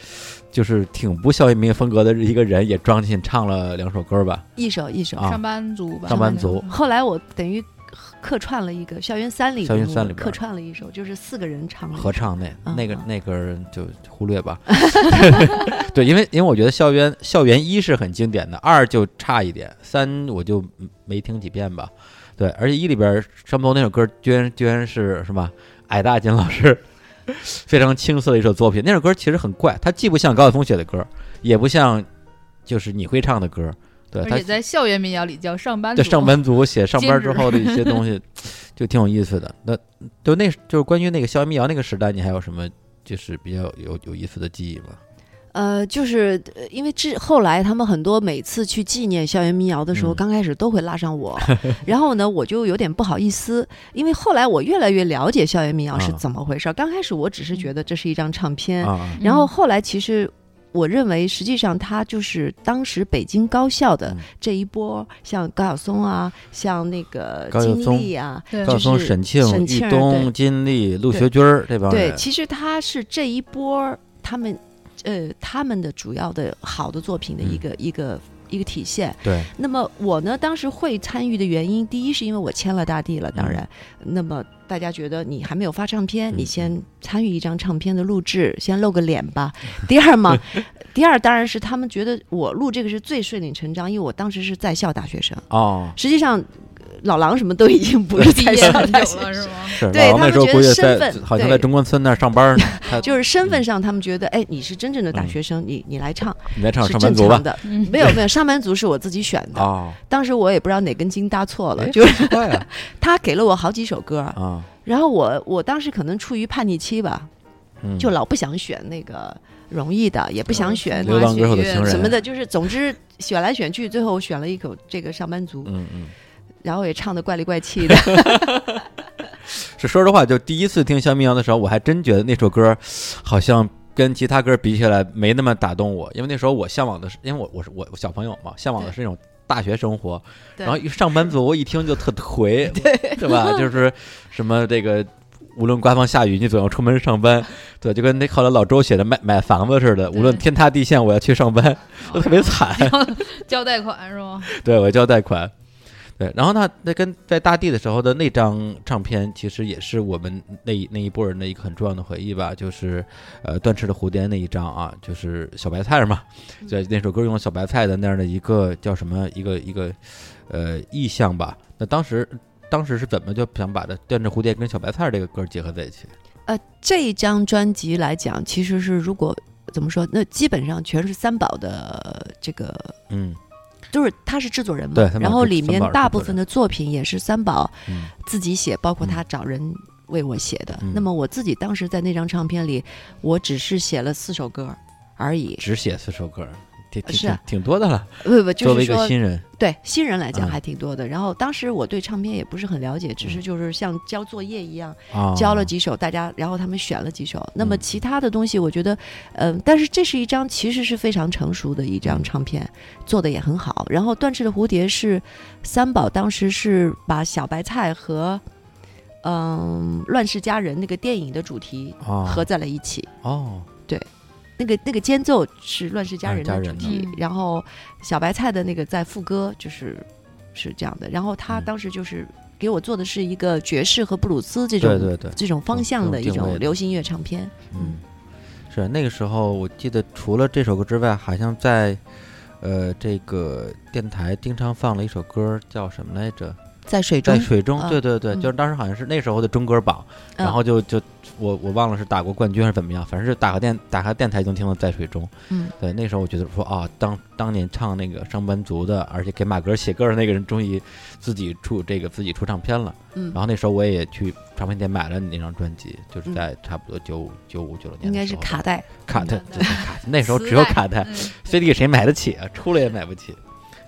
就是挺不校园民谣风格的一个人也装进唱了两首歌吧？一首一首。啊上班族吧，上班族后来我等于客串了一个《校园三》里校园三里客串了一首，就是四个人唱的合唱那那个那个人就忽略吧。对，因为因为我觉得校园校园一是很经典的，二就差一点，三我就没听几遍吧。对，而且一里边山坡那首歌居然居然是什么矮大金老师 非常青涩的一首作品。那首歌其实很怪，它既不像高晓松写的歌，也不像就是你会唱的歌。对，它而且在校园民谣里叫上班族，这上班族写上班之后的一些东西，就挺有意思的。那就那就是关于那个校园民谣那个时代，你还有什么就是比较有有意思的记忆吗？呃，就是呃因为这后来他们很多每次去纪念校园民谣的时候，嗯刚开始都会拉上我，然后呢，我就有点不好意思，因为后来我越来越了解校园民谣是啊怎么回事儿。刚开始我只是觉得这是一张唱片，啊，然后后来其实。我认为，实际上它就是当时北京高校的嗯这一波，像高晓松啊，像那个金高晓松啊，对高晓松、就是沈庆、沈庆东、金立、陆学军儿这帮对，其实他是这一波他们呃他们的主要的好的作品的一嗯个、一个一个体现。对，那么我呢，当时会参与的原因，第一是因为我签了大地了，当然，那么大家觉得你还没有发唱片，嗯你先参与一张唱片的录制，先露个脸吧。第二嘛，第二当然是他们觉得我录这个是最顺理成章，因为我当时是在校大学生，哦，实际上。呃老狼什么都已经不是大学生，了是吗？对他们老王那时候觉得身份好像在中关村那儿上班呢，就是身份嗯上他们觉得，哎，你是真正的大学生，你你来唱你来唱是上班族吧？正常的。嗯，没有没有，上班族是我自己选的。哦，当时我也不知道哪根筋搭错了，哎就是 他给了我好几首歌，啊，然后我我当时可能处于叛逆期吧，嗯就老不想选那个容易的，也不想选流浪歌手的什么的，就是总之选来选去，最后我选了一口这个上班族，嗯嗯。然后也唱的怪里怪气的。是说实话，就第一次听校园民谣的时候，我还真觉得那首歌好像跟其他歌比起来没那么打动我，因为那时候我向往的是，因为我我是我我小朋友嘛，向往的是那种大学生活，然后一上班族，我一听就特颓，对对吧？就是什么这个。无论刮风下雨，你总要出门上班，对，就跟那后来老周写的买买房子似的，无论天塌地陷，我要去上班，都 特别惨。交贷款是吗？对，我交贷款。对，然后呢，那跟在大地的时候的那张唱片，其实也是我们那一那一波人的一个很重要的回忆吧，就是呃断翅的蝴蝶那一张啊，就是小白菜嘛，对，那首歌用了小白菜的那样的一个叫什么一个一个呃意象吧。那当时当时是怎么就想把这断翅蝴蝶跟小白菜这个歌结合在一起？呃，这一张专辑来讲，其实是如果怎么说，那基本上全是三宝的这个嗯就是他是制作人嘛，对然后里面大部分的作品也是三宝嗯自己写，包括他找人为我写的。嗯那么我自己当时在那张唱片里，我只是写了四首歌而已。只写四首歌，挺挺是啊挺挺多的了。不不，作为一个就是说新人，对新人来讲嗯还挺多的。然后当时我对唱片也不是很了解，只是就是像交作业一样，啊，交了几首，大家然后他们选了几首。那么嗯其他的东西，我觉得，嗯、但是这是一张其实是非常成熟的一张嗯唱片，做的也很好。然后《断翅的蝴蝶》是三宝当时是把小白菜和嗯、乱世佳人》那个电影的主题啊合在了一起。哦，那个那个间奏是《乱世佳人》的主题，嗯。然后小白菜的那个在副歌就是是这样的。然后他嗯。当时就是给我做的是一个爵士和布鲁斯这种对对对，这种方向的一种流行乐唱片。嗯，是那个时候，我记得除了这首歌之外，好像在呃这个电台经常放了一首歌，叫什么来着？在水中。在，水中，啊对对对，嗯就是当时好像是那时候的中歌榜，嗯。然后就就我我忘了是打过冠军还是怎么样，反正是打开电打开电台就能听到在水中。嗯，对，那时候我觉得说啊，当当年唱那个上班族的，而且给马哥写歌的那个人，终于自己出这个自己出唱片了。嗯然，后那时候我也去唱片店买了你那张专辑，就是嗯在差不多九九五九六年，应该是卡带。卡带，卡带，那时候只有卡带嗯，CD 谁买得起啊？出了也买不起。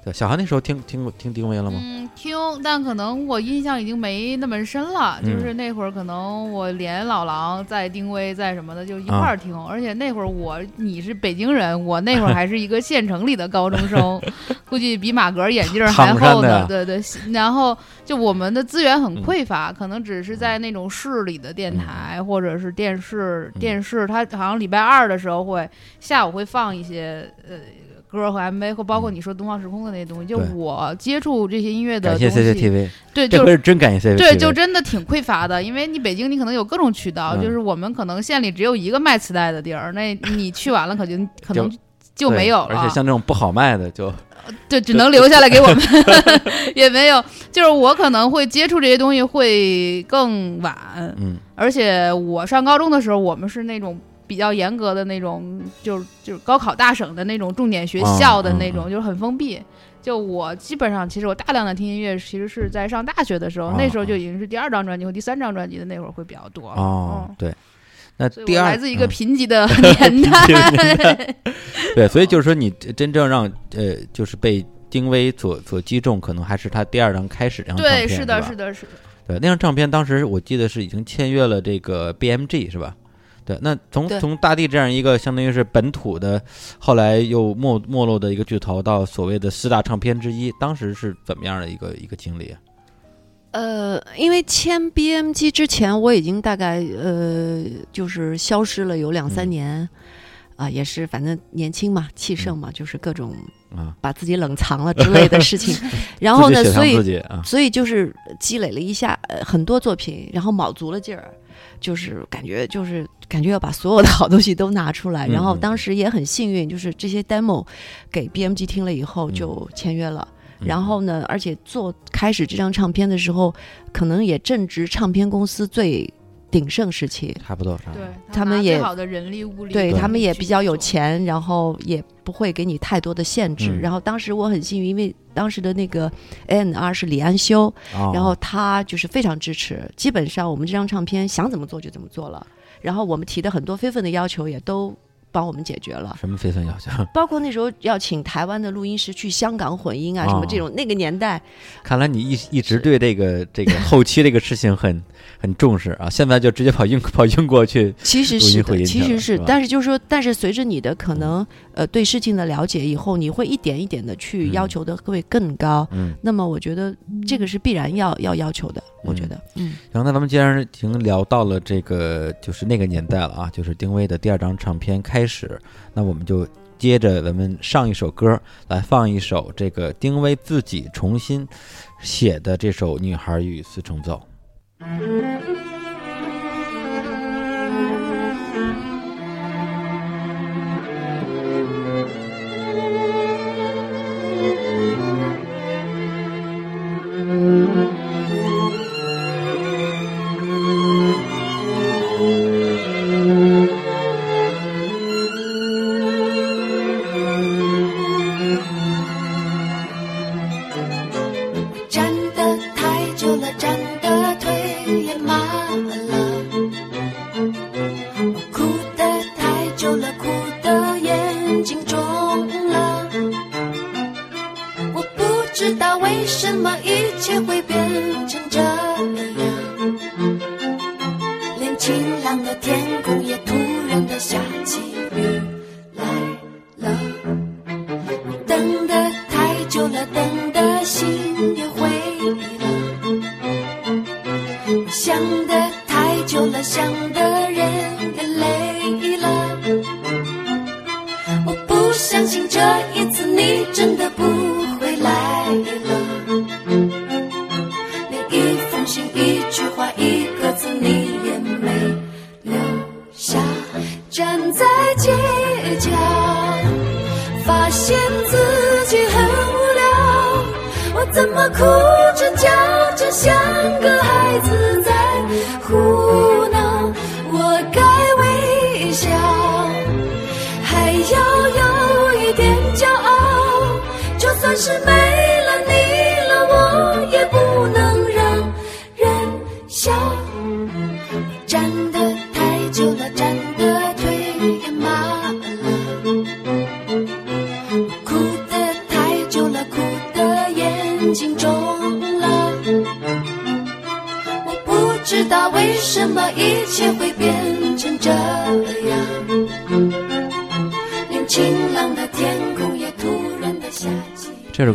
对，小韩那时候听听过听丁薇了吗？嗯，听，但可能我印象已经没那么深了。嗯就是那会儿，可能我连老狼在丁薇在什么的就一块啊儿听，而且那会儿我你是北京人，我那会儿还是一个县城里的高中生，估计比马格眼镜儿还厚呢。对对，然后就我们的资源很嗯匮乏，可能只是在那种市里的电台、或者是电视，嗯电视它好像礼拜二的时候会下午会放一些呃。歌和 MV 或包括嗯。你说东方时空的那些东西，就我接触这些音乐的东西，CCTV，对，就是是真感谢 CCTV。对，就真的挺匮乏的，因为你北京你可能有各种渠道，嗯就是我们可能县里只有一个卖磁带的地儿，那你去完了可就 可能就没有了，而且像这种不好卖的就就只能留下来给我们，也没有，就是我可能会接触这些东西会更晚，嗯。而且我上高中的时候，我们是那种。比较严格的那种，就是就是高考大省的那种重点学校的那种，嗯嗯就是很封闭。就我基本上，其实我大量的听音乐，其实是在上大学的时候，哦那时候就已经是第二张专辑或第三张专辑的那会儿会比较多哦对。那第二来自一个嗯 贫瘠的年代。对，所以就是说你真正让呃就是被丁薇所所击中，可能还是他第二张开始这张唱对，是的，是的，是的。对，那张唱片当时我记得是已经签约了这个 BMG 是吧？对，那从从大地这样一个相当于是本土的，后来又没没落的一个巨头，到所谓的四大唱片之一，当时是怎么样的一个一个经历啊？呃，因为签 BMG 之前，我已经大概呃，就是消失了有两三嗯。年，啊、也是反正年轻嘛，气盛嘛，就是各种啊，把自己冷藏了之类的事情。然后呢，所以啊，所以就是积累了一下、呃、很多作品，然后卯足了劲儿，就是感觉就是感觉要把所有的好东西都拿出来。嗯然后嗯当时也很幸运，就是这些 demo 给 BMG 听了以后嗯就签约了。嗯然后呢，而且做开始这张唱片的时候，可能也正值唱片公司最鼎盛时期。差不多，对，他们也最好的人力物力，对对他们也比较有钱，然后也不会给你太多的限制。嗯然后当时我很幸运，因为当时的那个 A&R 是李安修，哦然后他就是非常支持，基本上我们这张唱片想怎么做就怎么做了。然后我们提的很多非分的要求也都帮我们解决了，什么非分要求？包括那时候要请台湾的录音师去香港混音啊，哦什么这种。那个年代，看来你一一直对这个这个后期这个事情很很重视啊，现在就直接跑英跑英国去，其实是的，其实是是，但是就是说，但是随着你的可能呃对事情的了解以后，你会一点一点的去嗯要求的会更高。嗯。那么我觉得这个是必然要要要求的，我觉得，嗯然后那咱们既然已经聊到了这个就是那个年代了啊，就是丁薇的第二张唱片开始，那我们就接着咱们上一首歌来放一首这个丁薇自己重新写的这首《女孩与四重奏》。站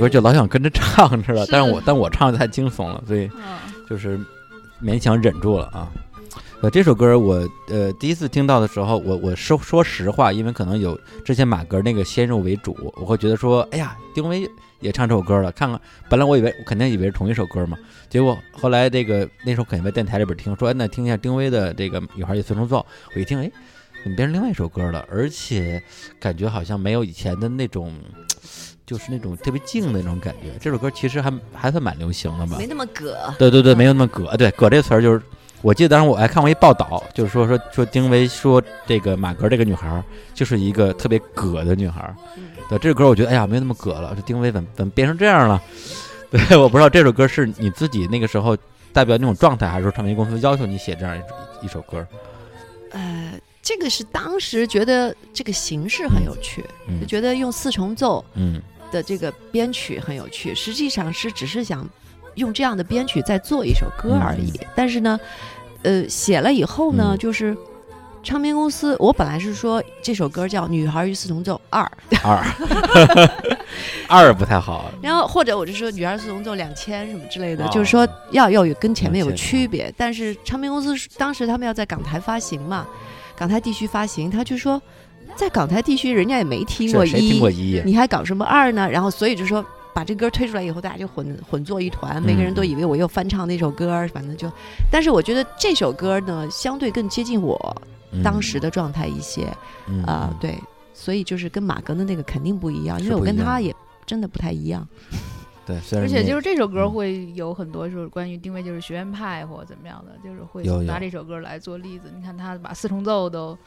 歌就老想跟着唱似的，但是我但我唱的太惊悚了，所以嗯就是勉强忍住了啊。呃，这首歌我呃第一次听到的时候，我我说说实话，因为可能有之前马格那个先入为主，我会觉得说，哎呀，丁薇也唱这首歌了，看看，本来我以为我肯定以为是同一首歌嘛，结果后来这个那时候肯定在电台里边听，说哎那听一下丁薇的这个《女孩与四重奏》，我一听，哎，怎么变成另外一首歌了？而且感觉好像没有以前的那种。就是那种特别静的那种感觉，这首歌其实还还算蛮流行的吧没？那么葛。对对对，没有那么葛。对，葛这个词儿就是，我记得当时我还看过一报道，就是说说说丁薇说这个马格这个女孩就是一个特别葛的女孩对，这首歌我觉得哎呀没有那么葛了，这丁薇怎么怎么变成这样了？对，我不知道这首歌是你自己那个时候代表那种状态，还是说唱片公司要求你写这样一一首歌？呃，这个是当时觉得这个形式很有趣，嗯就觉得用四重奏嗯的这个编曲很有趣，实际上是只是想用这样的编曲再做一首歌而已。但是呢，呃，写了以后呢，嗯。就是唱片公司，我本来是说这首歌叫《女孩与四重奏二》，二。二不太好，然后或者我就说《女孩四重奏两千》什么之类的，哦就是说要要有跟前面有2000区别。但是唱片公司当时他们要在港台发行嘛，港台地区发行，他就说在港台地区人家也没听过一过，一？你还搞什么二呢？然后所以就说把这歌推出来以后，大家就混混作一团，每个人都以为我又翻唱那首歌，反正就。但是我觉得这首歌呢，相对更接近我嗯当时的状态一些嗯啊、嗯对，所以就是跟马格的那个肯定不一样，因为我跟他也真的不太一样。对，虽然而且就是这首歌嗯会有很多就是关于定位就是学院派或者怎么样的，就是会拿这首歌来做例子。你看他把四重奏都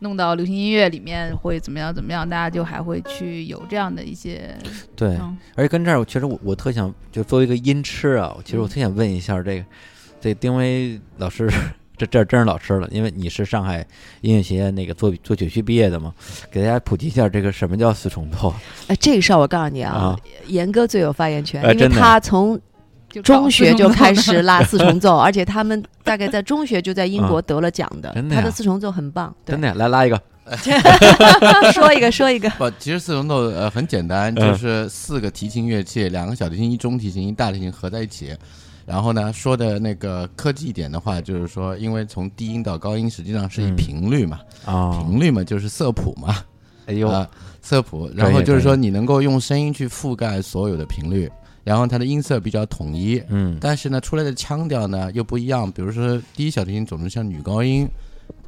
弄到流行音乐里面，会怎么样怎么样，大家就还会去有这样的一些对，嗯而且跟这儿，其实我我特想就作为一个音痴啊，其实我嗯特想问一下这个，这丁薇老师，这这真是老师了，因为你是上海音乐学院那个作作曲系毕业的嘛，给大家普及一下这个什么叫四重奏哎，这个事儿我告诉你啊啊，严哥最有发言权，因为他从中学就开始拉四重奏，而且他们大概在中学就在英国啊得了奖的，真的呀他的四重奏很棒。对。真的呀来拉一个，说一个说一个，不，其实四重奏呃很简单，嗯。就是四个提琴乐器，两个小提琴、一中提琴、一大提琴合在一起。然后呢，说的那个科技一点的话，就是说，因为从低音到高音实际上是以嗯。频率嘛，啊，频率嘛就是色谱嘛，哎呦，啊，色谱。然后就是说你能够用声音去覆盖所有的频率，然后它的音色比较统一。嗯但是呢，出来的腔调呢又不一样。比如说，第一小提琴总是像女高音，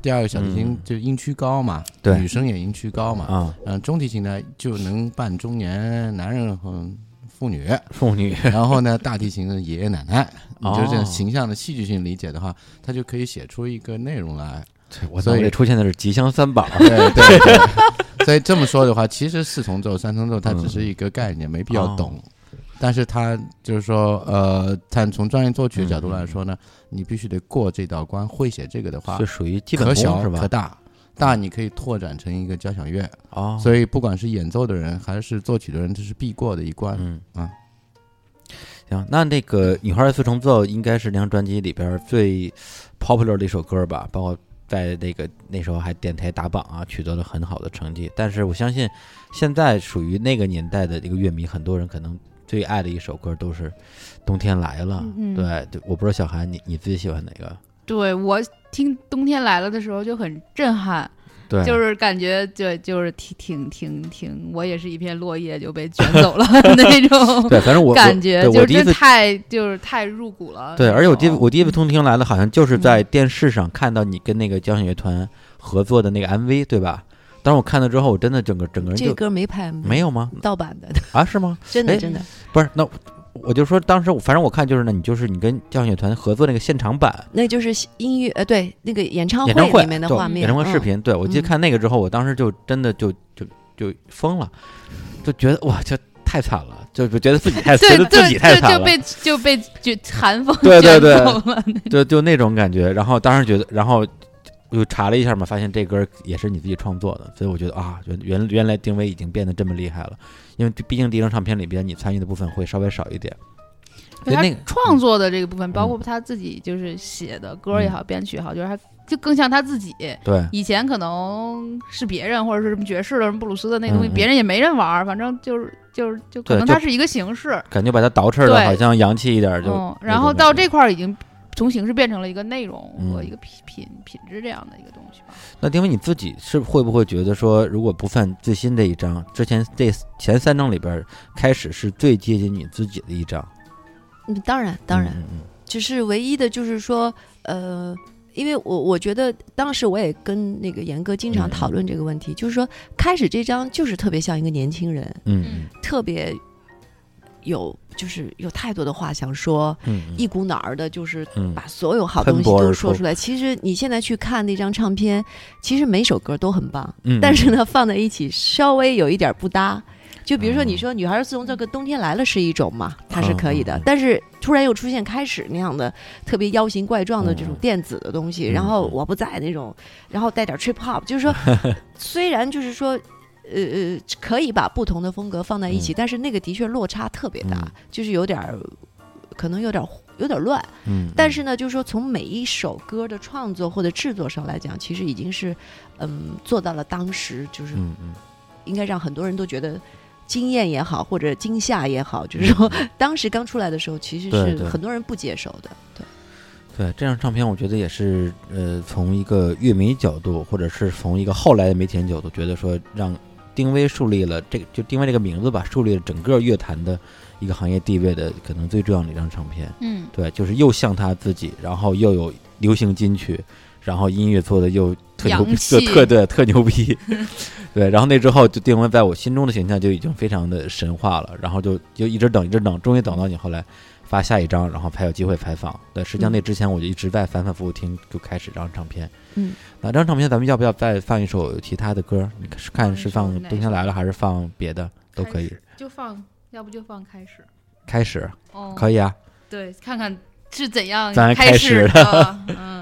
第二个小提琴嗯就音区高嘛，对女生也音区高嘛。啊，嗯，中提琴呢就能伴中年男人和妇女，妇女然后呢，大提琴的爷爷奶奶。你就这哦种形象的戏剧性理解的话，它就可以写出一个内容来。对我所以出现的是吉祥三宝，对对 对，所以这么说的话，其实四重奏、三重奏它只是一个概念，没必要懂。但是他就是说，呃，但从专业作曲的角度来说呢，你必须得过这道关，会写这个的话就，属于基本可小功是吧？可大。大你可以拓展成一个交响乐，哦，所以不管是演奏的人还是作曲的人，这是必过的一关。嗯啊，行，那那个《女孩的四重奏》应该是那张专辑里边儿最 popular 的一首歌吧，包括在那个那时候还电台打榜啊，取得了很好的成绩。但是我相信，现在属于那个年代的这个乐迷，很多人可能最爱的一首歌都是《冬天来了》。嗯对，对我不知道小韩你你自己喜欢哪个？对我听《冬天来了》的时候就很震撼，对，就是感觉就就是挺挺挺挺，我也是一片落叶就被卷走了 那种对，反正我感觉，就是真我第一次太就是太入骨了。对，而且我第一我第一次通听来了，好像就是在嗯电视上看到你跟那个交响乐团合作的那个 MV，对吧？当时我看了之后，我真的整个整个人这就歌没拍，没有吗？盗版的，啊，是吗？哎真的真的。不是，那我就说当时我反正我看就是呢，你就是你跟交响乐团合作那个现场版那就是音乐呃，对那个演唱演唱会里面的对画面，演唱会视嗯。频，对我记得嗯看那个之后，我当时就真的就就就疯了，就觉得哇，这太惨了，就就觉得自己太 觉对得自己对太惨了，对就被就被就寒风对对对卷走了 就就那种感觉。然后当时觉得，然后又查了一下嘛，发现这歌也是你自己创作的，所以我觉得啊，原原原来丁薇已经变得这么厉害了。因为毕竟第一张唱片里边你参与的部分会稍微少一点，他创作的这个部分，包嗯括他自己就是写的歌也好，编曲也好，就是他就更像他自己。对以前可能是别人或者是什么爵士的、什么布鲁斯的那东西，别人也没人玩儿，反正就是就是就可能它是一个形式。感觉把它捯饬的好像洋气一点，就嗯，然后到这块儿已经从形式变成了一个内容和嗯一个品品品质这样的一个东西吧。那丁薇你自己是会不会觉得说，如果不算最新这一张，之前这前三张里边开始是最接近你自己的一张？嗯，当然当然，嗯嗯只是唯一的就是说，呃，因为我我觉得当时我也跟那个严哥经常嗯讨论这个问题，就是说开始这张就是特别像一个年轻人，嗯。嗯。特别有就是有太多的话想说，一股脑儿的，就是嗯把所有好东西都说出来。其实你现在去看那张唱片，其实每首歌都很棒，嗯，但是呢放在一起稍微有一点不搭。就比如说哦你说《女孩儿自从这个冬天来了》是一种嘛，它是可以的，但是突然又出现开始那样的特别妖形怪状的这种嗯电子的东西，嗯然后嗯我不在那种，然后带点 trip hop，就是说 虽然就是说。呃呃，可以把不同的风格放在一起，嗯。但是那个的确落差特别大，嗯。就是有点儿，可能有点儿有点儿乱。嗯，但是呢，就是说从每一首歌的创作或者制作上来讲，其实已经是，嗯，做到了当时就是嗯嗯。应该让很多人都觉得惊艳也好，或者惊吓也好，就是说当时刚出来的时候，其实是很多人不接受的。对，对这张唱片，我觉得也是呃，从一个乐迷角度，或者是从一个后来的媒体人角度，觉得说让丁薇树立了这个就丁薇这个名字吧，树立了整个乐坛的一个行业地位的可能最重要的一张唱片。嗯，对，就是又像他自己，然后又有流行金曲，然后音乐做的又特牛逼，洋气特特 对特牛逼，对，然后那之后就丁威在我心中的形象就已经非常的神话了，然后就就一直等一直等，终于等到你后来发下一张，然后才有机会采访。对，实际上那之前我就一直在反反复复听，就开始这张唱片。嗯，那这张唱片咱们要不要再放一首其他的歌？你是看是放《冬天来了》还是放别的都可以就放，要不就放开始。开始哦，可以啊，对，看看是怎样咱开始的。嗯。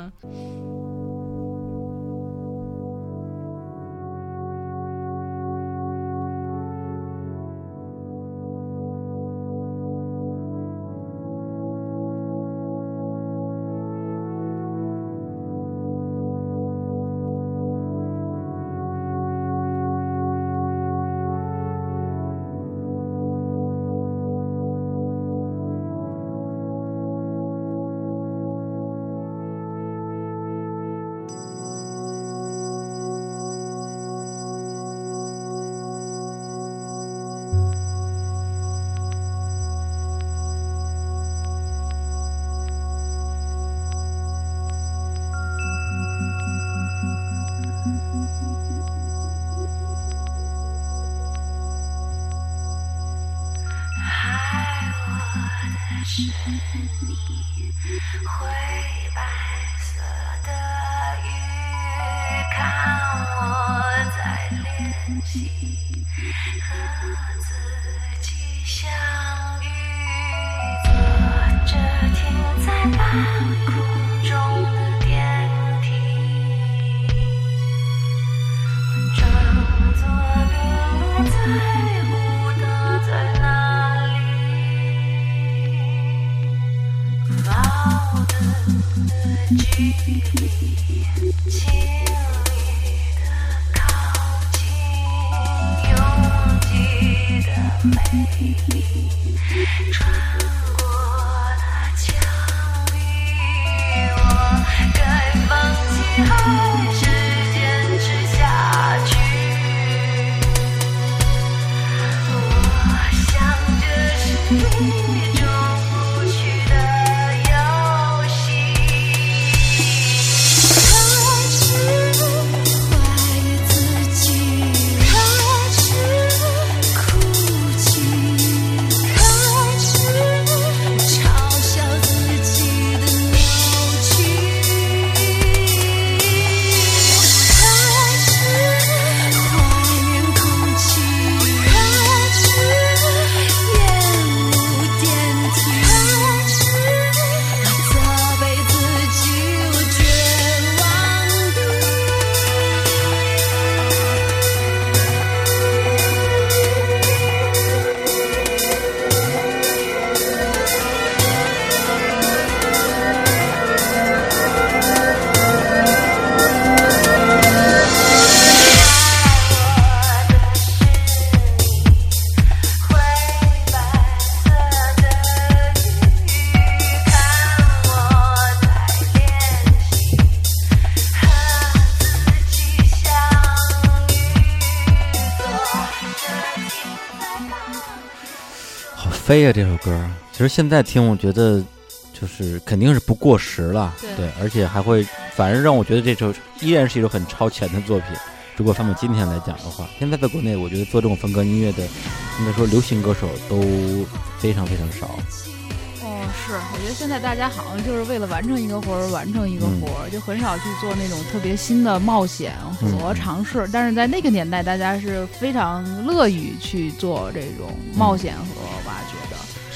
飞呀、这首歌。其实现在听，我觉得就是肯定是不过时了，对而且还会，反而让我觉得这首依然是一首很超前的作品。如果放到今天来讲的话，现在在国内，我觉得做这种风格音乐的，应该说流行歌手都非常非常少。哦，是，我觉得现在大家好像就是为了完成一个活儿完成一个嗯活儿，就很少去做那种特别新的冒险和嗯尝试。但是在那个年代，大家是非常乐于去做这种冒险和。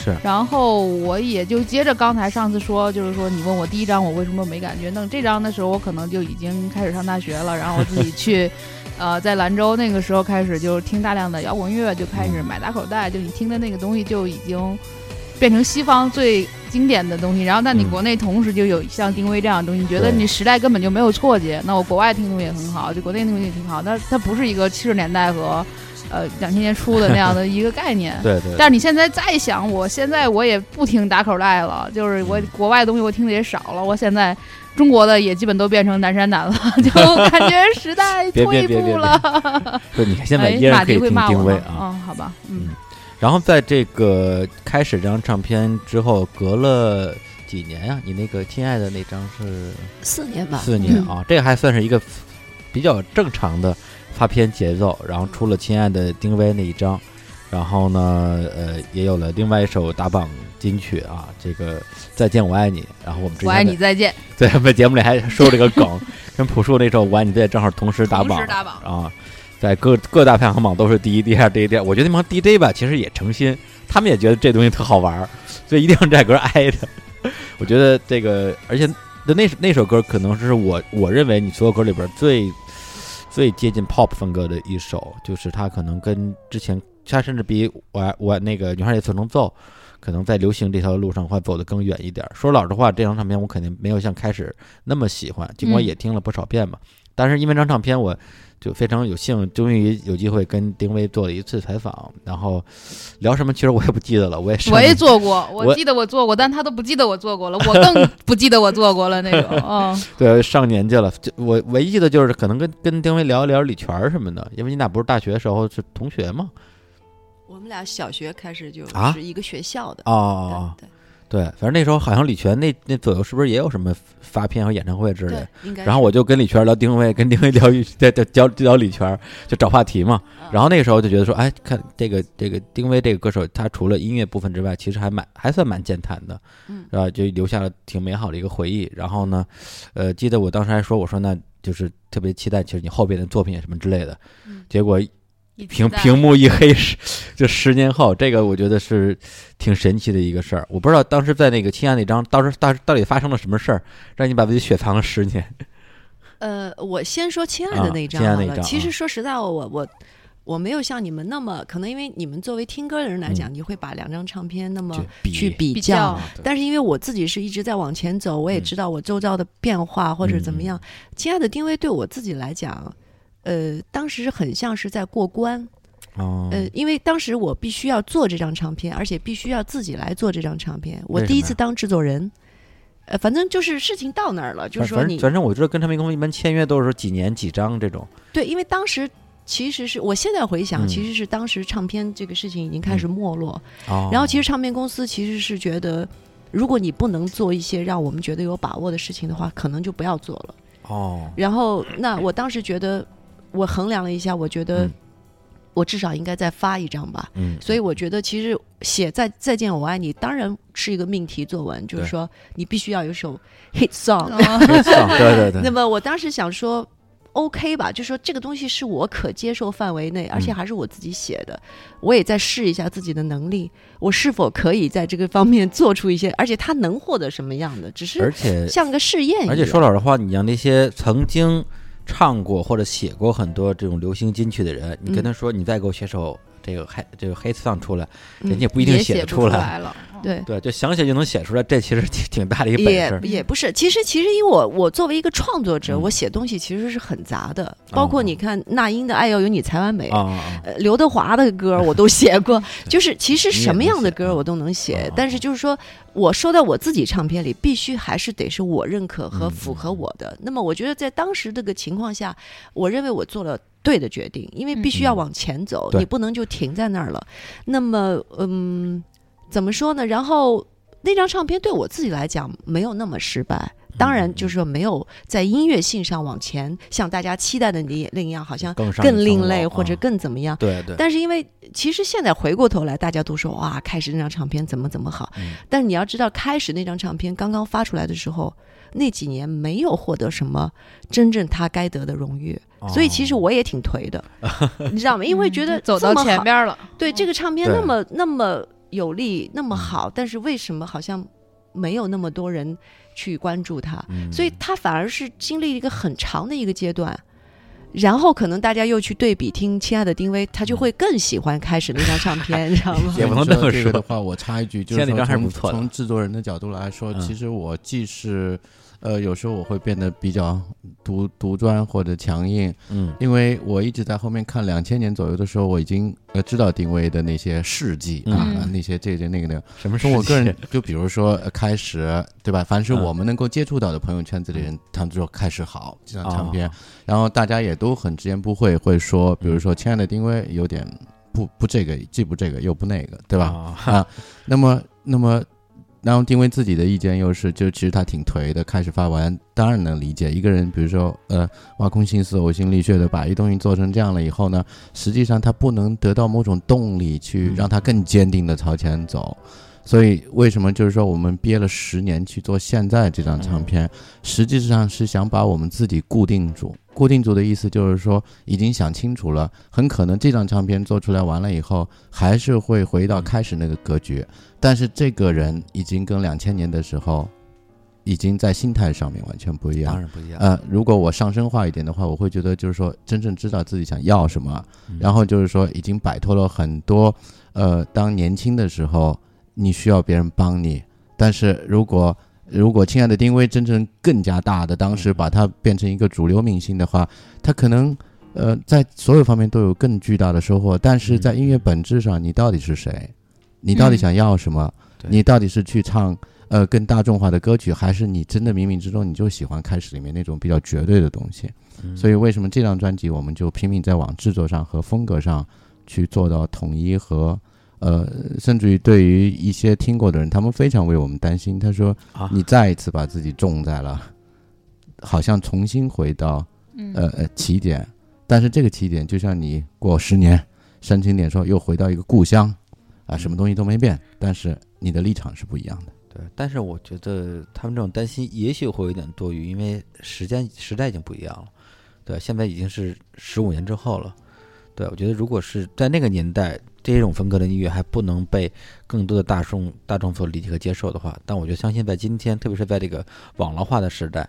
是，然后我也就接着刚才上次说，就是说你问我第一章我为什么没感觉，弄这章的时候我可能就已经开始上大学了，然后我自己去，呃，在兰州那个时候开始就听大量的摇滚乐，就开始买打口袋，就你听的那个东西就已经变成西方最经典的东西，然后但你嗯国内同时就有像丁薇这样的东西，你觉得你时代根本就没有错觉，那我国外听东西也很好，就国内听东西也挺好，但它不是一个七十年代和呃两千年初的那样的 一个概念。对对，但是你现在再想，我现在我也不听打口袋了，就是我嗯国外的东西我听的也少了，我现在中国的也基本都变成南山南了，就 感觉时代别别退别别步了。对，你看现在哎依然可以马迪会听定位骂我吗啊。嗯，好吧，嗯，然后在这个开始这张唱片之后，隔了几年呀、你那个亲爱的那张是四年吧，四年啊，这个还算是一个比较正常的发片节奏。然后出了亲爱的丁薇那一张，然后呢，呃，也有了另外一首打榜金曲啊，这个再见我爱你。然后我们之前在我爱你，再见，在我们节目里还说这个梗，跟朴树那首我爱你再见正好同时打榜同时打榜啊，在各各大排行榜都是第一、第二、第一、第二。我觉得那帮 DJ 吧，其实也诚心，他们也觉得这东西特好玩儿，所以一定要这歌挨着。我觉得这个，而且那那首那首歌可能是我我认为你所有歌里边最最接近 pop 风格的一首，就是它可能跟之前，它甚至比我我那个女孩也曾能奏，可能在流行这条路上会走得更远一点儿。说老实话，这张唱片我肯定没有像开始那么喜欢，尽管嗯也听了不少遍嘛。但是因为这张唱片，我就非常有幸，终于有机会跟丁薇做了一次采访，然后聊什么，其实我也不记得了，我也是我也做过，我我记得我做过，但他都不记得我做过了，我更不记得我做过了那种。嗯，对，上年纪了。就我唯一记得就是可能跟跟丁薇聊一聊李泉什么的，因为你俩不是大学时候是同学吗？我们俩小学开始就啊是一个学校的。哦，对对，反正那时候好像李泉那那左右是不是也有什么发片和演唱会之类。然后我就跟李泉聊丁薇，跟丁薇聊在在聊聊李泉，就找话题嘛。嗯然后那个时候就觉得说，哎，看这个这个丁薇这个歌手，他除了音乐部分之外，其实还蛮还算蛮健谈的，嗯是吧？就留下了挺美好的一个回忆。然后呢，呃，记得我当时还说，我说那就是特别期待，其实你后边的作品什么之类的。嗯结果一屏屏幕一黑，十就十年后，这个我觉得是挺神奇的一个事儿。我不知道当时在那个亲爱那张，当时到到底发生了什么事儿，让你把自己雪藏了十年。呃，我先说亲爱啊的那一张好了。亲爱那张啊其实说实在话，我我我没有像你们那么可能，因为你们作为听歌的人来讲，嗯你会把两张唱片那么去比较。但是因为我自己是一直在往前走，我也嗯知道我周遭的变化或者怎么样。亲爱的丁薇对我自己来讲，呃，当时很像是在过关。哦，呃，因为当时我必须要做这张唱片，而且必须要自己来做这张唱片。我第一次当制作人，呃，反正就是事情到那儿了，就是说你反正我知道跟唱片公司一般签约都是说几年几张这种，对，因为当时其实是我现在回想，嗯其实是当时唱片这个事情已经开始没落，哦，然后其实唱片公司其实是觉得，如果你不能做一些让我们觉得有把握的事情的话，可能就不要做了。哦，然后那我当时觉得，我衡量了一下，我觉得嗯我至少应该再发一张吧。嗯，所以我觉得，其实写再再见我爱你，当然是一个命题作文，就是说你必须要有一首 hit song。对对对，那么我当时想说，OK 吧，就说这个东西是我可接受范围内，而且嗯还是我自己写的，我也在试一下自己的能力，我是否可以在这个方面做出一些，而且它能获得什么样的，只是而且像个试验一样。而且说老实话，你让那些曾经唱过或者写过很多这种流行金曲的人，你跟嗯。他说你再给我写首这个黑这个黑 song 出来，嗯人家不一定写得不出来。了。对。对，就想写就能写出来，这其实挺挺大的一个本也事。也不是，其实其实因为我我作为一个创作者，嗯我写东西其实是很杂的，包括哦你看那英的《爱要有你才完美》刘德华的歌我都写过，就是其实什么样的歌我都能写啊，但是就是说我收到我自己唱片里，必须还是得是我认可和嗯符合我的。那么我觉得在当时这个情况下，我认为我做了对的决定，因为必须要嗯往前走，对你不能就停在那儿了。那么，嗯，怎么说呢？然后那张唱片对我自己来讲没有那么失败。当然，嗯就是说没有在音乐性上往前，像大家期待的那那样，好像更另类或者啊更怎么样。对对，但是因为其实现在回过头来，大家都说哇，开始那张唱片怎么怎么好。嗯但是你要知道，开始那张唱片刚刚发出来的时候，那几年没有获得什么真正他该得的荣誉，所以其实哦我也挺颓的，你知道吗？因为觉得嗯走到前边了，对这个唱片那么那么有力，那么嗯好，但是为什么好像没有那么多人去关注他？嗯所以他反而是经历一个很长的一个阶段，然后可能大家又去对比听《亲爱的丁薇》，他就会更喜欢开始那张唱片，你知道吗？也不能这么说的话，我插一句，就是说现在那张还是从不错的从制作人的角度来说，嗯其实我既是呃，有时候我会变得比较独独专或者强硬，嗯因为我一直在后面看两千年左右的时候，我已经呃知道丁薇的那些事迹啊，嗯那些这个那个那个。什么从我个人就比如说呃开始对吧？凡是嗯我们能够接触到的朋友圈子里人，他们就说开始好这张唱片哦，然后大家也都很直言不讳，会说，比如嗯说亲爱的丁薇有点不不这个，既不这个又不那个，对吧？啊啊，那么那么，然后丁薇自己的意见又是，就其实他挺颓的，开始发完，当然能理解一个人，比如说呃，挖空心思、呕心沥血的把一东西做成这样了以后呢，实际上他不能得到某种动力去嗯让他更坚定的朝前走。所以，为什么就是说我们憋了十年去做现在这张唱片，实际上是想把我们自己固定住。固定住的意思就是说，已经想清楚了，很可能这张唱片做出来完了以后，还是会回到开始那个格局。但是这个人已经跟两千年的时候，已经在心态上面完全不一样当。然不一样。呃，如果我上升化一点的话，我会觉得就是说，真正知道自己想要什么，嗯然后就是说，已经摆脱了很多，呃，当年轻的时候你需要别人帮你，但是如果如果亲爱的丁薇真正更加大的，当时嗯把它变成一个主流明星的话，他可能呃在所有方面都有更巨大的收获，但是在音乐本质上，你到底是谁？你到底嗯想要什么？对你到底是去唱呃更大众化的歌曲，还是你真的冥冥之中你就喜欢开始里面那种比较绝对的东西？嗯所以为什么这张专辑我们就拼命在往制作上和风格上去做到统一和呃，甚至于对于一些听过的人，他们非常为我们担心。他说啊，你再一次把自己种在了，好像重新回到嗯呃呃起点，但是这个起点就像你过十年煽情点说又回到一个故乡啊，什么东西都没变，但是你的立场是不一样的。对，但是我觉得他们这种担心也许会有点多余，因为时间时代已经不一样了。对，现在已经是十五年之后了。对，我觉得如果是在那个年代，这种风格的音乐还不能被更多的大众大众所理解和接受的话，但我觉得相信在今天，特别是在这个网络化的时代，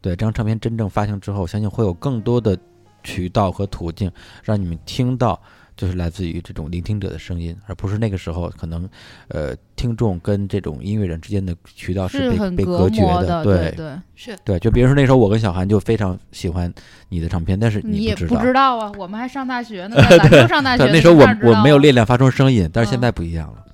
对这张唱片真正发行之后，相信会有更多的渠道和途径，让你们听到就是来自于这种聆听者的声音，而不是那个时候可能呃听众跟这种音乐人之间的渠道是被被隔绝的，对。对，是。对，就比如说那时候我跟小韩就非常喜欢你的唱片，但是也不知道。知道啊，我们还上大学呢，在兰州上大学对，那时候我我没有啊练练发出声音，但是现嗯。在不一样了。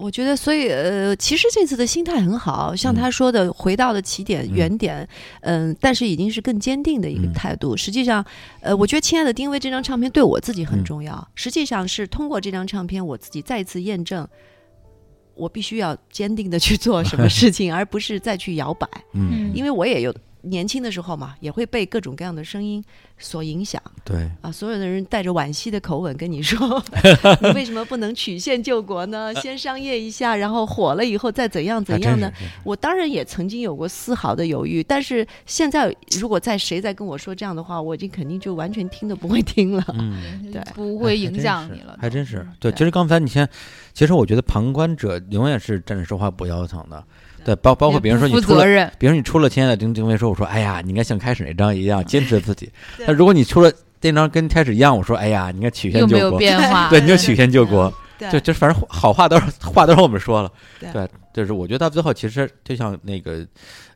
我觉得，所以呃，其实这次的心态很好，像嗯他说的，回到了起点嗯原点，嗯、但是已经是更坚定的一个嗯态度。实际上，呃，我觉得《亲爱的丁薇》这张唱片对我自己很嗯重要。实际上是通过这张唱片，我自己再一次验证，我必须要坚定的去做什么 事情，而不是再去摇摆。嗯，因为我也有年轻的时候嘛，也会被各种各样的声音所影响。对，啊，所有的人带着惋惜的口吻跟你说：“ 你为什么不能曲线救国呢？先商业一下，然后火了以后再怎样怎样呢真是？”我当然也曾经有过丝毫的犹豫，但是现在如果再谁再跟我说这样的话，我已经肯定就完全听都不会听了。嗯。对不会影响你了，还真是。对其实刚才你先，其实我觉得旁观者永远是站着说话不腰疼的，对，包包括也比如说你出了，比如说你出了《亲爱的丁丁薇》，说我说，哎呀，你应该像开始那张一样坚持自己。那如果你出了那张跟开始一样，我说，哎呀，你应该曲线又没有救国，变 化，对，你就曲线救国，对就就反正好话都是话都是我们说了，对对，就是我觉得到最后其实就像那个，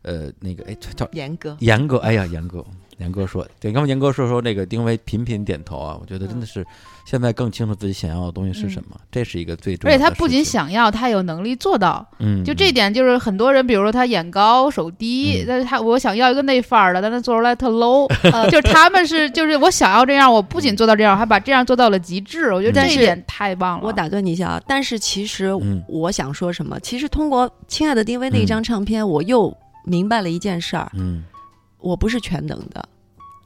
呃，那个哎叫严格，严哥，哎呀，严哥，严哥说，对，刚刚严哥说说那个丁薇频频点头啊，我觉得真的是现在更清楚自己想要的东西是什么，这是一个最重要的。而且他不仅想要，他有能力做到。嗯，就这点，就是很多人，比如说他眼高手低，嗯但是他我想要一个那范儿的，但他做出来特 low，就是他们是就是我想要这样，我不仅做到这样，还把这样做到了极致，我觉得这一点太棒了。我打断你一下啊，但是其实嗯我想说什么？其实通过《亲爱的丁薇》那一张唱片，我又明白了一件事儿：嗯我不是全能的，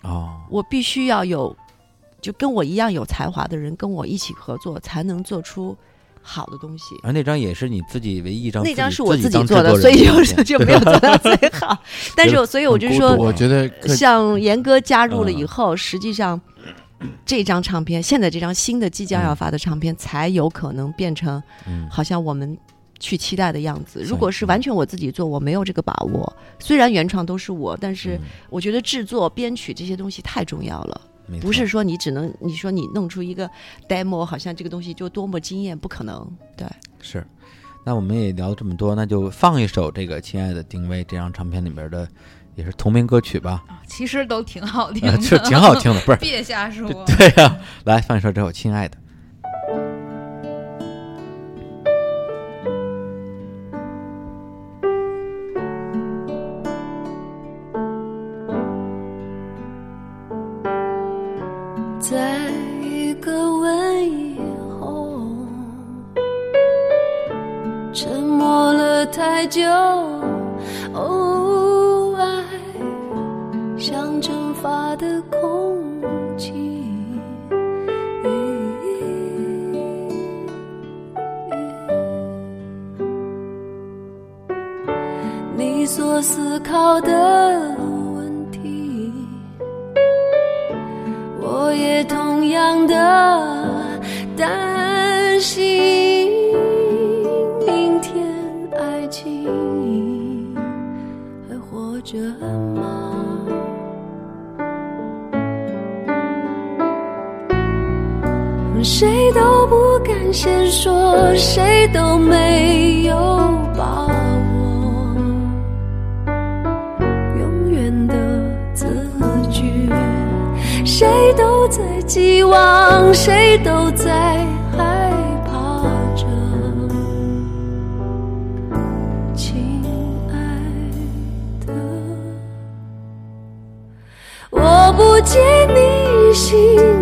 哦，我必须要有，就跟我一样有才华的人跟我一起合作，才能做出好的东西。而那张也是你自己唯一一张，那张是我自自己做的，所以有唱片时候就没有做到最好。但是，所以我就说我觉得像严哥加入了嗯以后，实际上这张唱片，现在这张新的即将要发的唱片，才有可能变成嗯好像我们去期待的样子。如果是完全我自己做，我没有这个把握。虽然原创都是我，但是嗯我觉得制作、编曲这些东西太重要了。不是说你只能你说你弄出一个 demo，好像这个东西就多么惊艳，不可能。对，是。那我们也聊了这么多，那就放一首这个《亲爱的丁薇》这张唱片里面的，也是同名歌曲吧，其实都挺好听呃，的，就挺好听的，不是？别瞎说。对呀、来放一首这首《亲爱的》。默了太久。哦，爱像蒸发的空气。你所思考的问题。我也同样的担心，着吗？谁都不敢先说，谁都没有把握。永远的字句，谁都在寄望，谁都在解你心。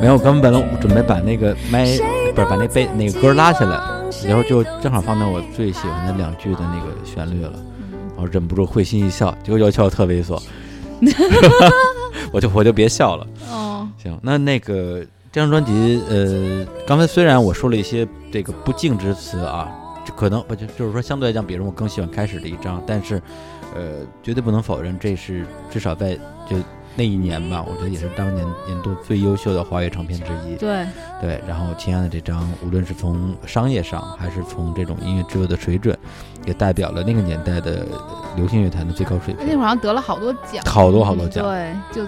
没有，我刚本来我准备把那个麦不是把那背那个歌拉下来，然后就正好放到我最喜欢的两句的那个旋律了，然后忍不住会心一笑，结果又笑得特猥琐，我就我就别笑了。哦，行，那那个这张专辑，呃，刚才虽然我说了一些这个不敬之词啊，可能不就就是说相对来讲，比如我更喜欢开始的一张，但是，呃，绝对不能否认，这是至少在就那一年吧，我觉得也是当年年度最优秀的华语唱片之一。对，对，然后亲爱的这张，无论是从商业上，还是从这种音乐制作的水准，也代表了那个年代的流行乐坛的最高水平。那会儿好像得了好多奖，好多好多奖对，就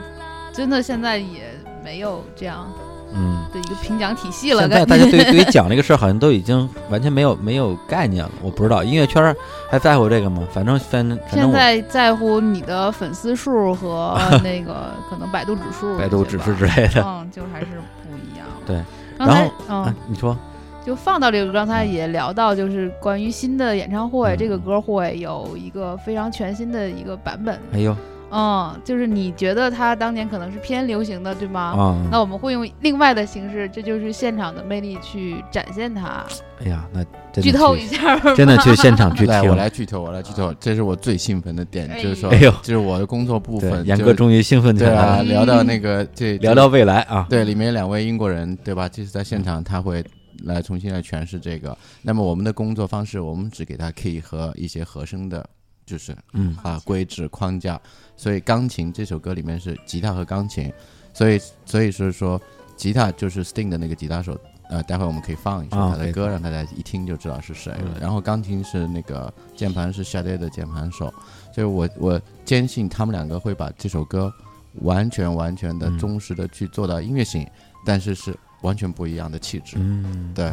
真的现在也没有这样嗯，的一个评奖体系了。现在大家对于对于 奖这个事儿，好像都已经完全没有没有概念了。我不知道音乐圈儿还在乎这个吗？反正现在在乎你的粉丝数和那个可能百度指数百度指数之类的。嗯，就还是不一样。对，刚才然后嗯啊，，你说就放到这个，刚才也聊到，就是关于新的演唱会，嗯这个歌会有一个非常全新的一个版本。哎呦嗯，就是你觉得它当年可能是偏流行的，对吗？啊，那我们会用另外的形式，这就是现场的魅力去展现它。哎呀，那真的剧透一下吧，真的去现场去来，听我。来剧透，我来剧透，这是我最兴奋的点，哎就是说，哎呦这是我的工作部，分。严哥终于兴奋起来了，聊到那个这聊聊未来啊。对，里面两位英国人，对吧？这次在现场他会来重新来诠释这个。那么我们的工作方式，我们只给他 key 和一些和声的，就是嗯啊规制框架。所以钢琴这首歌里面是吉他和钢琴，所以所以是说吉他就是 Sting 的那个吉他手。呃，待会儿我们可以放一首他的歌，让大家一听就知道是谁了。嗯然后钢琴是那个键盘是 Sade 的键盘手，所以我我坚信他们两个会把这首歌完全完全的嗯忠实的去做到音乐性，但是是完全不一样的气质。嗯，对，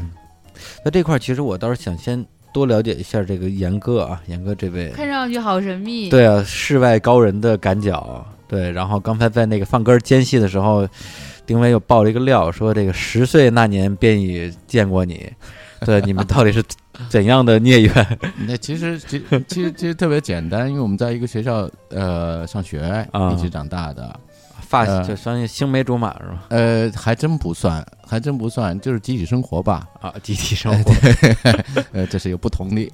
那这块儿其实我倒是想先多了解一下这个严哥啊，严哥这位，看上去好神秘。对啊，世外高人的赶脚，对。然后刚才在那个放歌间隙的时候，丁薇又爆了一个料，说这个十岁那年便已见过你，对，你们到底是怎样的孽缘 那其实其其实其实特别简单，因为我们在一个学校呃上学啊一起长大的，发呃就相当于青梅竹马是吧？呃，还真不算，还真不算，就是集体生活吧。啊，集体生活，呃，这是有不同的。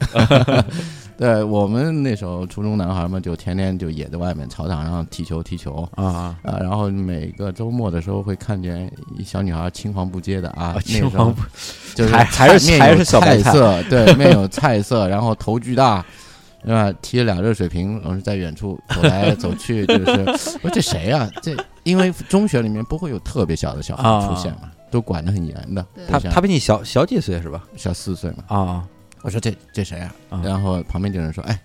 对我们那时候初中男孩嘛，就天天就也在外面操场上踢球踢球。啊啊啊，然后每个周末的时候会看见一小女孩青黄不接的啊，青黄不就是还还是还是小色，对，面有菜色，然后头巨大，是吧？提着俩热水瓶，老是在远处走来 走去，就是我说这谁呀、这因为中学里面不会有特别小的小孩啊出现嘛，都管得很严的。他他比你小小几岁是吧？小四岁嘛，啊我说这这谁啊？啊然后旁边就有人说，哎，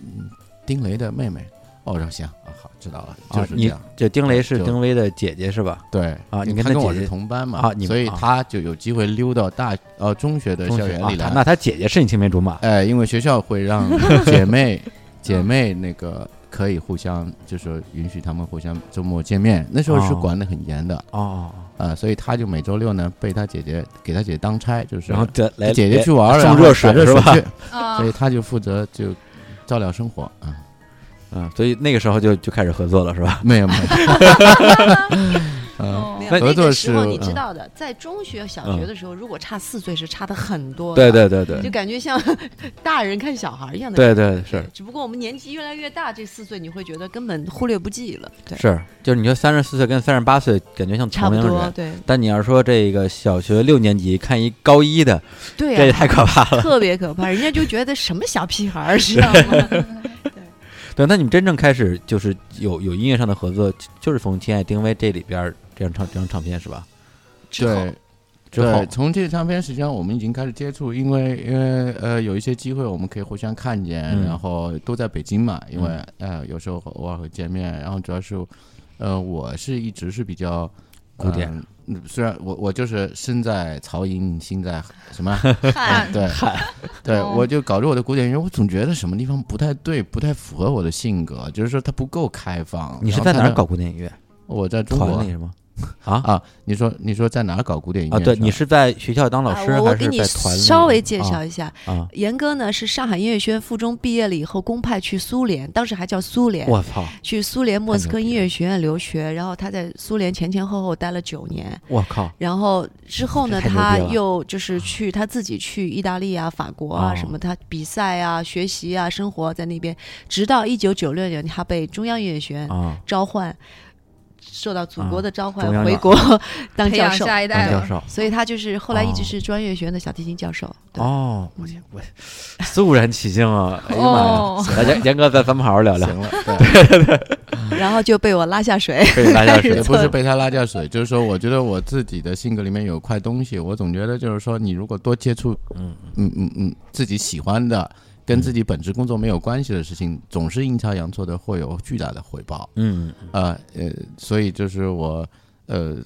嗯，丁雷的妹妹。哦，我说行啊，好，知道了，就是！你是这样。这丁雷是丁薇的姐姐是吧？对啊你跟我是跟他姐姐同班嘛，啊你所以啊他就有机会溜到大呃中学的校园里来。他那他姐姐是你青梅竹马哎，因为学校会让 姐妹姐妹那个可以互相，就是说允许他们互相周末见面。那时候是哦管得很严的哦，啊、所以他就每周六呢被他姐姐给他姐姐当差，就是然后姐来姐姐去玩儿，送然后热水是吧 所以他就负责就照料生活啊。嗯，所以那个时候就就开始合作了是吧？没有没有，嗯，哦没有那合作是个时候你知嗯道的，在中学、小学的时候，如果差四岁是差的很多的。对对对对就感觉像 大人看小孩一样的对。对是只不过我们年纪越来越大，这四岁你会觉得根本忽略不计了。对，是，就是你说三十四岁跟三十八岁感觉像差不多。同龄人，对但你要说这个小学六年级看一高一的，对啊，这也太可怕了。特别可怕，人家就觉得什么小屁孩儿，知道吗？对，那你们真正开始就是有有音乐上的合作，就就是从《亲爱丁薇》这里边儿这张唱这张唱片是吧？对。对，从这个唱片实际上我们已经开始接触，因为因为呃有一些机会我们可以互相看见，嗯然后都在北京嘛，因为、呃有时候偶尔会见面，然后主要是呃我是一直是比较古典嗯虽然我我就是身在曹营心在什么，看对 对，哦我就搞着我的古典音乐，我总觉得什么地方不太对，不太符合我的性格，就是说它不够开放。你是在哪搞古典音乐？我在中国团里，是吗？啊？啊，你说你说在哪儿搞古典音乐啊，对你是在学校当老师啊、我给你是在团稍微介绍一下，啊？严哥呢是上海音乐学院附中毕业了以后公派去苏联，当时还叫苏联，我操，去苏联莫斯科音乐学院留学，然后他在苏联前前后后待了九年，我靠，然后之后呢，他又就是去他自己去意大利啊、法国啊、哦什么，他比赛啊、学习啊、生活在那边，直到一九九六年，他被中央音乐学院啊，召唤，受到祖国的召唤回国 当教授，下一代了。当教授。所以他就是后来一直哦是专业学院的小提琴教授。哦，我，我肃然起敬啊！哎呀妈哦呀！来，严 严哥，再咱们好好聊聊行，了，对对，然后就被我拉下水。被大家是也不是被他拉下水，就是说，我觉得我自己的性格里面有块东西，我总觉得就是说，你如果多接触，嗯嗯嗯嗯，自己喜欢的，跟自己本职工作没有关系的事情，总是阴差阳错的会有巨大的回报。嗯呃呃，所以就是我呃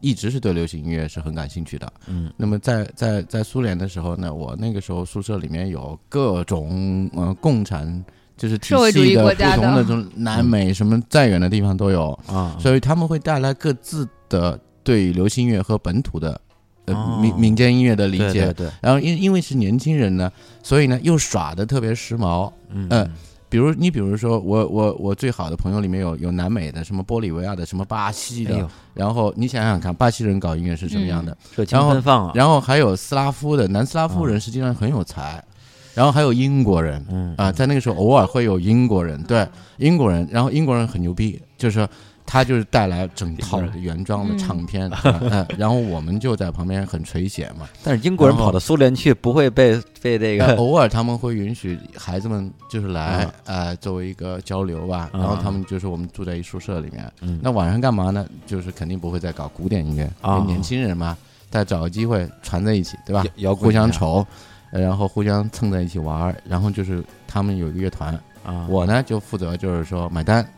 一直是对流行音乐是很感兴趣的。嗯。那么在在在苏联的时候呢，我那个时候宿舍里面有各种呃共产就是体社会主义系的不同的这种南美什么再远的地方都有，啊，所以他们会带来各自的对流行音乐和本土的民民间音乐的理解。对然后因因为是年轻人呢，所以呢又耍的特别时髦。嗯。呃比如你比如说我我我最好的朋友里面有有南美的，什么玻利维亚的，什么巴西的，哎，然后你想想看，巴西人搞音乐是什么样的？热情然后奔放啊，然后还有斯拉夫的，南斯拉夫人实际上很有才，然后还有英国人嗯啊、在那个时候偶尔会有英国人，对英国人，然后英国人很牛逼，就是说他就是带来整套的原装的唱片，然后我们就在旁边很垂涎嘛。但是英国人跑到苏联去，不会被被这呃个偶尔他们会允许孩子们就是来啊，呃，作为一个交流吧。啊然后他们就是我们住在一宿舍里面，嗯那晚上干嘛呢？就是肯定不会再搞古典音乐，因啊为年轻人嘛，再找个机会传在一起，对吧？摇摇滚互相一下瞅，呃然后互相蹭在一起玩儿。然后就是他们有一个乐团，啊，我呢就负责就是说买单，啊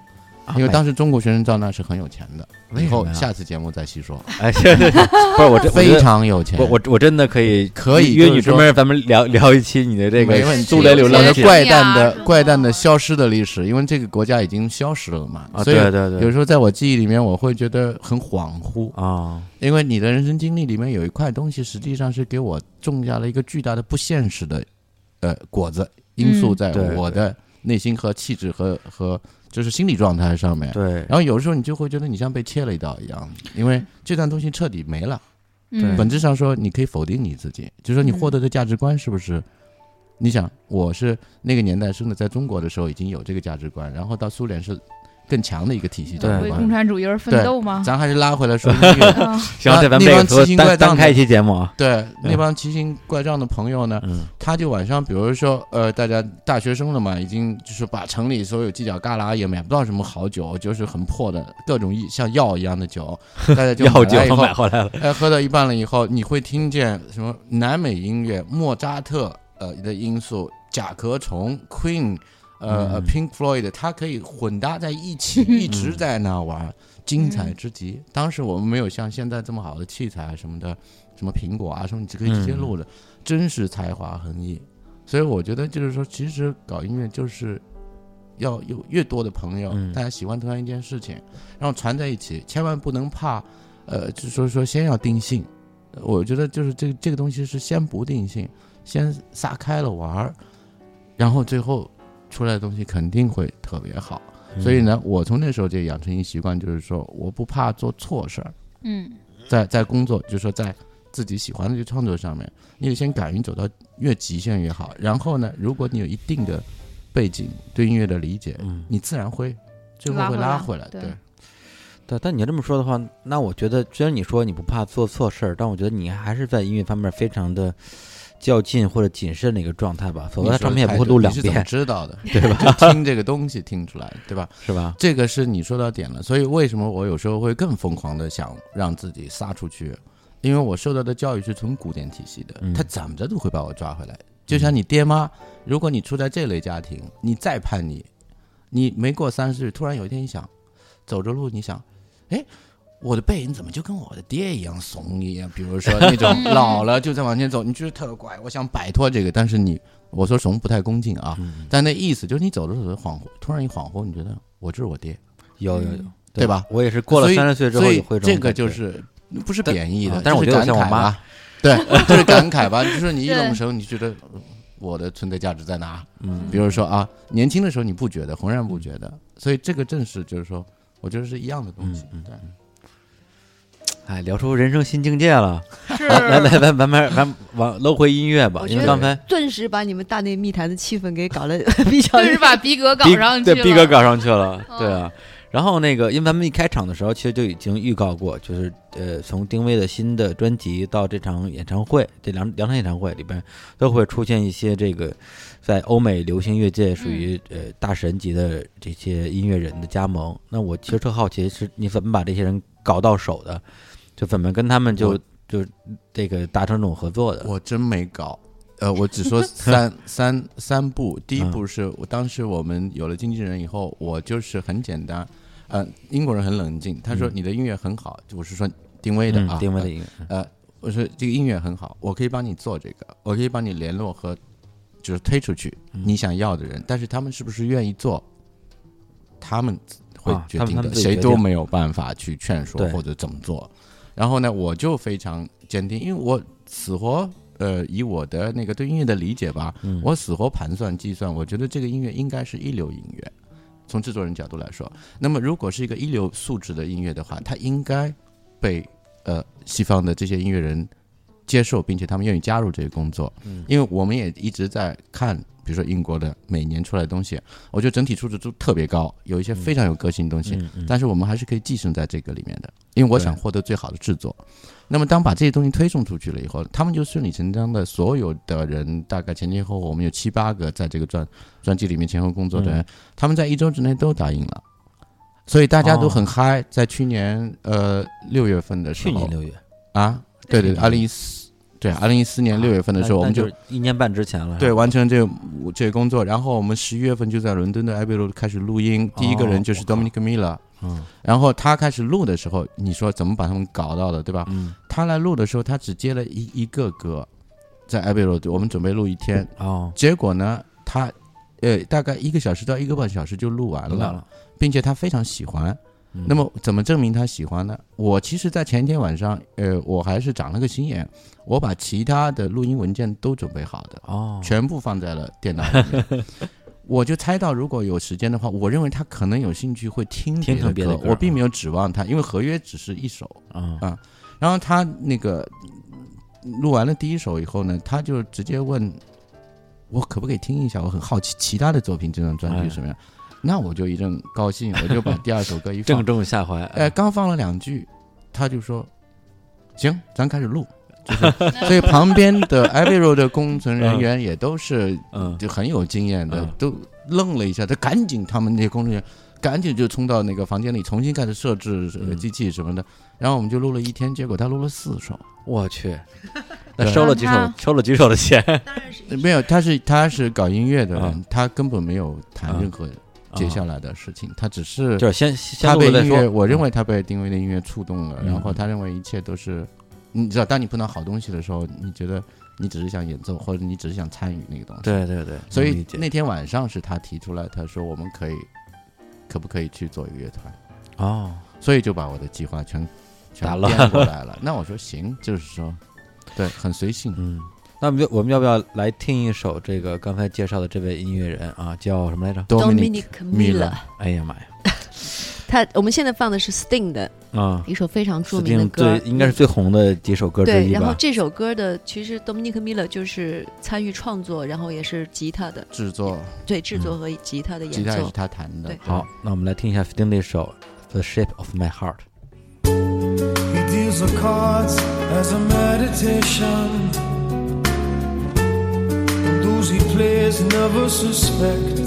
因为当时中国学生照那是很有钱的。以后下次节目再细说，哎，对对对，不是我这非常有钱。我我我真的可以可以约你专门咱们聊聊一期你的这个苏联流我浪的怪诞啊的怪诞的消失的历史，因为这个国家已经消失了嘛，啊，对对对，有时候在我记忆里面，我会觉得很恍惚，啊，因为你的人生经历里面有一块东西，实际上是给我种下了一个巨大的不现实的呃果子因素嗯。在我的内心和气质和和就是心理状态上面。对，然后有时候你就会觉得你像被切了一刀一样，因为这段东西彻底没了。嗯本质上说，你可以否定你自己，就是说你获得的价值观是不是？你想，我是那个年代生的，在中国的时候已经有这个价值观，然后到苏联是更强的一个体系价值为。共产主义而奋斗吗？咱还是拉回来说音 乐。啊行，这咱们那帮奇形怪状开一期节目啊，对，那帮奇形怪状的朋友呢，嗯他就晚上，比如说，呃，大家大学生了嘛，已经就是把城里所有犄角旮旯也买不到什么好酒，就是很破的各种一像药一样的酒，大家就药酒买回来了，哎，喝到一半了以后，你会听见什么南美音乐、莫扎特呃的因素、甲壳虫、Queen，呃、Pink Floyd，它可以混搭在一起，一直在那玩，精彩之极。当时我们没有像现在这么好的器材啊什么的，什么苹果啊什么，你就可以直接录的，真是才华横溢。所以我觉得就是说，其实搞音乐就是。要有越多的朋友，嗯大家喜欢同样一件事情，然后传在一起，千万不能怕呃，就是说说先要定性，呃我觉得就是这这个东西是先不定性，先撒开了玩儿，然后最后出来的东西肯定会特别好。嗯所以呢，我从那时候就养成一习惯，就是说我不怕做错事儿，嗯在在工作，就是说在自己喜欢的这个创作上面，你得先敢于走到越极限越好。然后呢，如果你有一定的背景对音乐的理解，嗯，你自然会最后会拉回来。对对。对，但你要这么说的话，那我觉得虽然你说你不怕做错事儿，但我觉得你还是在音乐方面非常的较劲或者谨慎的一个状态吧，否则他唱片也不会录两你是怎么遍，知道的，对吧？听这个东西听出来，对吧？是吧？这个是你说到点了，所以为什么我有时候会更疯狂的想让自己撒出去？因为我受到的教育是从古典体系的，嗯他怎么着都会把我抓回来。就像你爹妈，如果你处在这类家庭，你再叛逆，你没过三十岁，突然有一天你想走着路，你想，哎，我的背影怎么就跟我的爹一样怂一样？比如说那种 老了就在往前走，你觉得特怪，我想摆脱这个，但是你我说怂不太恭敬啊，嗯，但那意思就是你走着走着恍惚，突然一恍惚，你觉得我就是我爹，有有有，对吧？我也是过了三十岁之后所以也会这个就是不是贬义的啊，但是我就觉得像我妈感慨吧，对，就是感慨吧。就是你一对种时候，你觉得呃我的存在价值在哪？嗯，比如说啊，年轻的时候你不觉得，浑然不觉得，所以这个正是就是说，我觉得是一样的东西。嗯嗯对，哎，聊出人生新境界了。是来来来，咱咱们咱往搂回音乐吧因为刚才顿时把你们大内密谈的气氛给搞了比较就是把逼格搞上去了，对逼格搞上去了，嗯 对啊。然后那个，因为咱们一开场的时候，其实就已经预告过，就是呃，从丁薇的新的专辑到这场演唱会，这两两场演唱会里边都会出现一些这个在欧美流行乐界属于呃大神级的这些音乐人的加盟。那我其实特好奇，是你怎么把这些人搞到手的？就怎么跟他们就就这个达成这种合作的？我真没搞。呃，我只说 三三三步。第一嗯步是我当时我们有了经纪人以后，我就是很简单。呃，英国人很冷静，他说嗯你的音乐很好，我是说定位的嗯啊，呃丁薇的音乐，呃，我说这个音乐很好，我可以帮你做这个，我可以帮你联络和就是推出去嗯你想要的人，但是他们是不是愿意做，他们会决定的，谁都没有办法去劝说或者怎么做。然后呢，我就非常坚定，因为我死活呃以我的那个对音乐的理解吧，嗯我死活盘算计算，我觉得这个音乐应该是一流音乐。从制作人角度来说，那么如果是一个一流素质的音乐的话，它应该被呃西方的这些音乐人接受，并且他们愿意加入这个工作。嗯因为我们也一直在看，比如说英国的每年出来的东西，我觉得整体素质都特别高，有一些非常有个性的东西。但是我们还是可以寄生在这个里面的，因为我想获得最好的制作。那么当把这些东西推送出去了以后，他们就顺理成章的，所有的人大概前前后后，我们有七八个在这个专专辑里面前后工作的人，嗯。他们在一周之内都答应了，所以大家都哦。很嗨。在去年呃六月份的时候。去年六月，啊，对对，二零一四对二零一四年六月份的时候，我们就一年半之前了，对，完成这个这个工作，然后我们十一月份就在伦敦的 Abbey Road 开始录音，第一个人就是 Dominic Miller，嗯然后他开始录的时候，你说怎么把他们搞到的，对吧？嗯他来录的时候，他只接了一一个歌，在 Abbey Road，我们准备录一天，哦，结果呢，他呃大概一个小时到一个半小时就录完了，了。并且他非常喜欢。嗯那么怎么证明他喜欢呢？我其实，在前一天晚上，呃，我还是长了个心眼，我把其他的录音文件都准备好的，哦，全部放在了电脑里面。我就猜到，如果有时间的话，我认为他可能有兴趣会听听别的歌。我并没有指望他，因为合约只是一首。嗯啊然后他那个嗯录完了第一首以后呢，他就直接问我可不可以听一下，我很好奇其他的作品这张专辑是什么样。那我就一阵高兴，我就把第二首歌一放正，中下怀。哎，刚放了两句，他就说行，咱开始录。就是，所以旁边的 Road 的工程人员也都是嗯。就很有经验的嗯，都愣了一下，他赶紧他们那些工程人员赶紧就冲到那个房间里重新开始设置机器什么的，然后我们就录了一天，结果他录了四首，我去，那收了几首，收了几首的钱，呃没有，他是他是搞音乐的人，嗯他根本没有谈嗯。任何接下来的事情，他只是就是先先被音乐，我认为他被丁薇的音乐触动了，嗯。然后他认为一切都是，你知道，当你碰到好东西的时候，你觉得你只是想演奏，或者你只是想参与那个东西，对对对，所以那天晚上是他提出来，他说我们可以，可不可以去做一个乐团？哦，所以就把我的计划全全颠过来了。那我说行，就是说，对，很随性。嗯，那我们就我们要不要来听一首这个刚才介绍的这位音乐人啊，叫什么来着？Dominic Miller，哎呀妈呀，他我们现在放的是 Sting 的啊，一首非常著名的歌最，应该是最红的几首歌之对。一吧？然后这首歌的其实 Dominic Miller 就是参与创作，然后也是吉他的制作对制作和吉他的演奏吉他也是。他弹的对。好，那我们来听一下 Sting 那首《The Shape of My Heart》。He deals the cards as a meditation. He plays never suspect.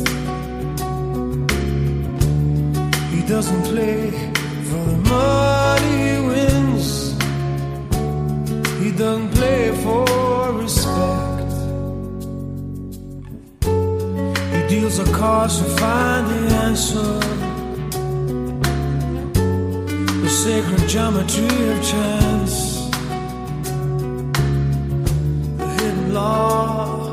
He doesn't play for the money he wins. He doesn't play for respect. He deals the cards to find the answer the sacred geometry of chance, the hidden law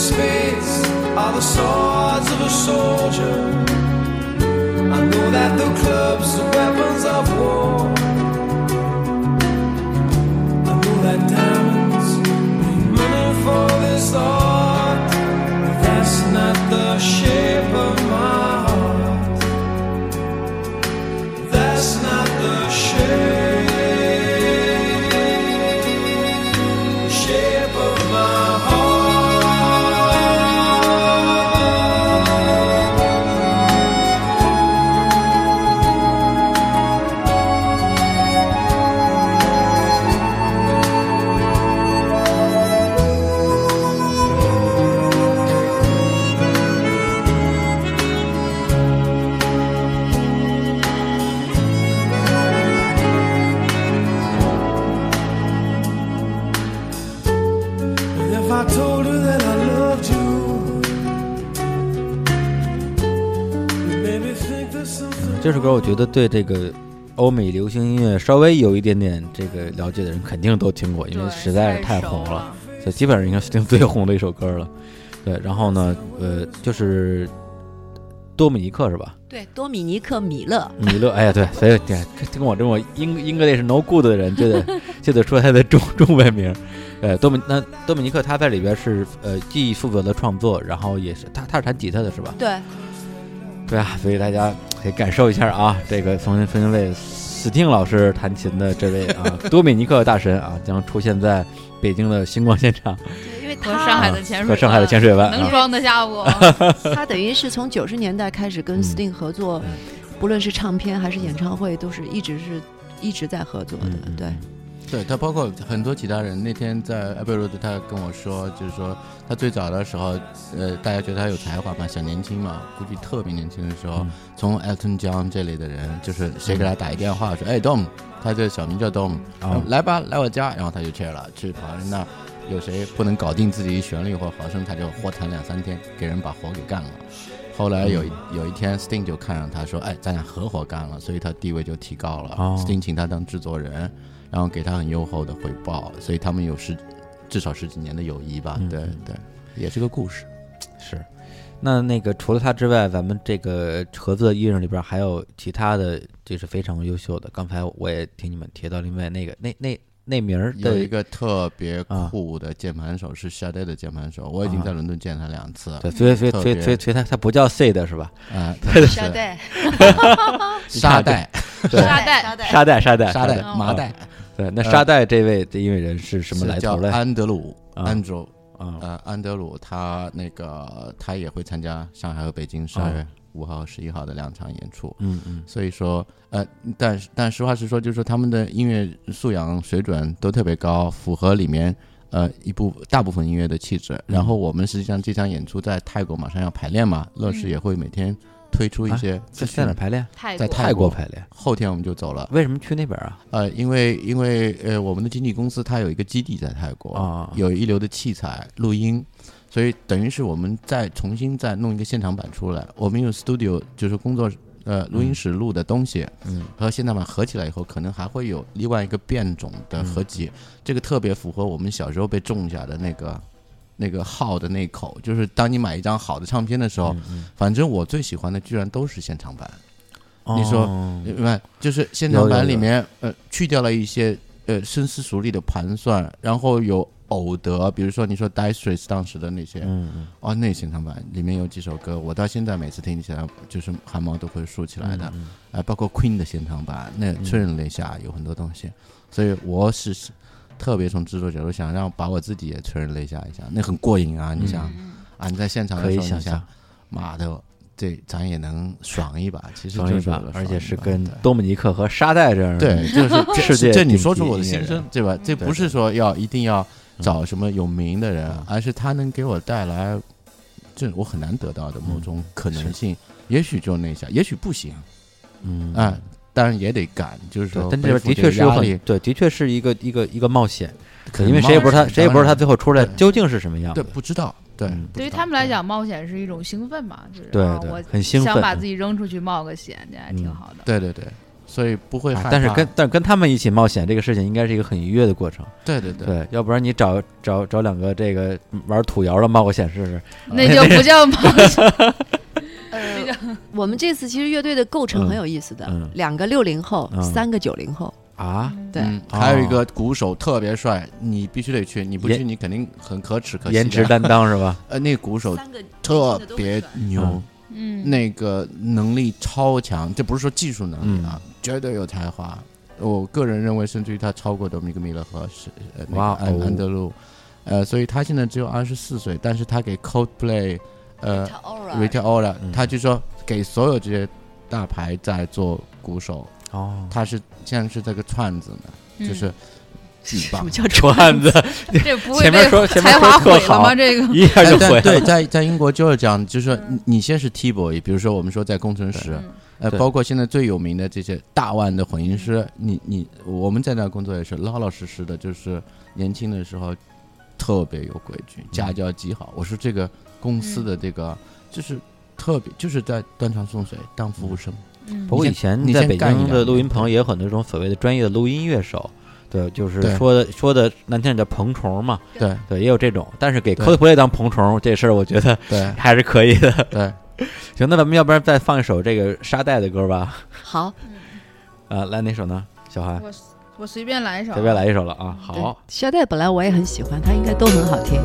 Spades are the swords of a soldier. I know that the clubs are weapons of war. 歌我觉得对这个欧美流行音乐稍微有一点点这个了解的人肯定都听过，因为实在是太红了，所以基本上应该是听最红的一首歌了。对，然后呢，呃，就是多米尼克是吧？对，多米尼克米勒，米勒，哎呀，对，所以对，跟我这么英 English no good 的人，就得 就得说他的中中文名。呃，多米那多米尼克他在里边是呃既负责了创作，然后也是他他是弹吉他的是吧？对，对啊，所以大家可以感受一下啊，这个从分分为斯汀老师弹琴的这位啊 多米尼克大神啊，将出现在北京的星光现场因为和上海的潜水和上海的潜水湾。啊能装得下我？他等于是从九十年代开始跟嗯 Sting 合作，嗯不论是唱片还是演唱会，都是一直是一直在合作的。对，对他包括很多其他人，那天在 Abbey Road，他跟我说，就是说他最早的时候，呃，大家觉得他有才华嘛，小年轻嘛，估计特别年轻的时候，嗯从 Elton John 这类的人，就是谁给他打一电话说，哎，Dom，他这小名叫 Dom，、啊来吧，来我家，然后他就去了，去跑人那。有谁不能搞定自己旋律或和声，他就活弹两三天，给人把活给干了。后来有一有一天，Sting 就看上他说：“哎，咱俩合伙干了。”所以他地位就提高了。哦 Sting 请他当制作人，然后给他很优厚的回报，所以他们有十至少十几年的友谊吧。对对，也是个故事。是。那那个除了他之外，咱们这个合作的艺人里边还有其他的，就是非常优秀的。刚才我也听你们提到，另外那个那那那名儿的有一个特别啊酷的键盘手是 Sade 的键盘手，我已经啊在伦敦见他两次。对，所以所以所以所以所以他他不叫 C 的是吧？啊，沙袋，沙袋，对沙袋沙袋，沙袋沙袋沙袋哦，麻袋，对，那沙袋这位的音乐人是什么来头嘞？安德鲁啊 Andrew，啊呃，安德鲁他那个他也会参加上海和北京十二月五号、十一号的两场演出。嗯嗯所以说，呃，但但实话实说，就是说他们的音乐素养水准都特别高，符合里面呃一部大部分音乐的气质。然后我们实际上这场演出在泰国马上要排练嘛，乐视也会每天推出一些资在。在哪排练？在泰国泰国国排练。后天我们就走了，为什么去那边啊？呃，因为因为呃我们的经纪公司它有一个基地在泰国，啊有一流的器材录音，所以等于是我们再重新再弄一个现场版出来。我们用 studio 就是工作呃录音室录的东西，嗯和现场版合起来以后，可能还会有另外一个变种的合集。这个特别符合我们小时候被种下的那个那个号的那口，就是当你买一张好的唱片的时候，嗯反正我最喜欢的居然都是现场版。嗯你说哦明白？就是现场版里面呃去掉了一些呃深思熟虑的盘算，然后有偶得，比如说你说 Dire Straits 当时的那些，嗯嗯。哦，那现场版里面有几首歌，我到现在每次听起来就是汗毛都会竖起来的，啊、嗯包括 Queen 的现场版，那催人泪下有很多东西，所以我是特别从制作角度想让把我自己也催人泪下一下，那很过瘾啊！你想、嗯啊，你在现场可的时候，你以想妈的，这咱也能爽一把，其实爽一把就是，而且是跟对。多姆尼克和沙袋这样的对，就是 这世界这你说出我的心声，对吧？这不是说要一定要嗯找什么有名的人嗯，而是他能给我带来这我很难得到的某种可能性。也许就那下，也许不行。嗯。啊，当然也得干，就是说，，但这边的确是有很对，的确是一个一个一个冒险，可因为谁也不知道他谁也不知道他最后出来究竟是什么样对。不知道，对嗯，对于他们来讲，冒险是一种兴奋嘛，就是对对。啊我很兴奋。想把自己扔出去冒个险，这还挺嗯好的。对对对，所以不会害怕。啊但是跟但是跟他们一起冒险这个事情应该是一个很愉悦的过程，对对对，对，要不然你找找找两个这个玩土窑的冒个险试试，那就不叫冒险，呃，我们这次其实乐队的构成很有意思的，嗯。嗯两个六零后，嗯。三个九零后，啊，对，还有一个鼓手特别帅，你必须得去，你不去你肯定很可耻可惜的。颜值担当是吧？呃，那鼓手特别牛嗯，嗯，那个能力超强，这不是说技术能力啊，嗯。绝对有才华。我个人认为，甚至于他超过多米格米勒和是呃那个哇安哦安德鲁，呃，所以他现在只有二十四岁，但是他给 Coldplay，呃 Rita Ora，嗯。他就说给所有这些大牌在做鼓手，哦，他是现在是这个串子呢，嗯。就是什么。叫串子？这不会前面被说前面才华毁了吗？这个 一下就毁对，在在英国就是这样，就是说你你先是 T boy，比如说我们说在工程师，嗯呃，包括现在最有名的这些大腕的混音师，你你我们在那工作也是老老实实的，就是年轻的时候特别有规矩，家教极好。我说这个公司的这个就是特别就是在端茶送水当服务生，嗯不过以前在北你先干一京的录音棚也有很多这种所谓的专业的录音乐手，对，就是说的说的难听点叫棚虫嘛，对对，也有这种，但是给对 cosplay 当棚虫这事儿，我觉得对 还是可以的。对，行，那咱们要不然再放一首这个沙袋的歌吧？好，啊，来哪首呢？小韩，我我随便来一首，随便来一首了啊。好，，沙袋本来我也很喜欢，他应该都很好听。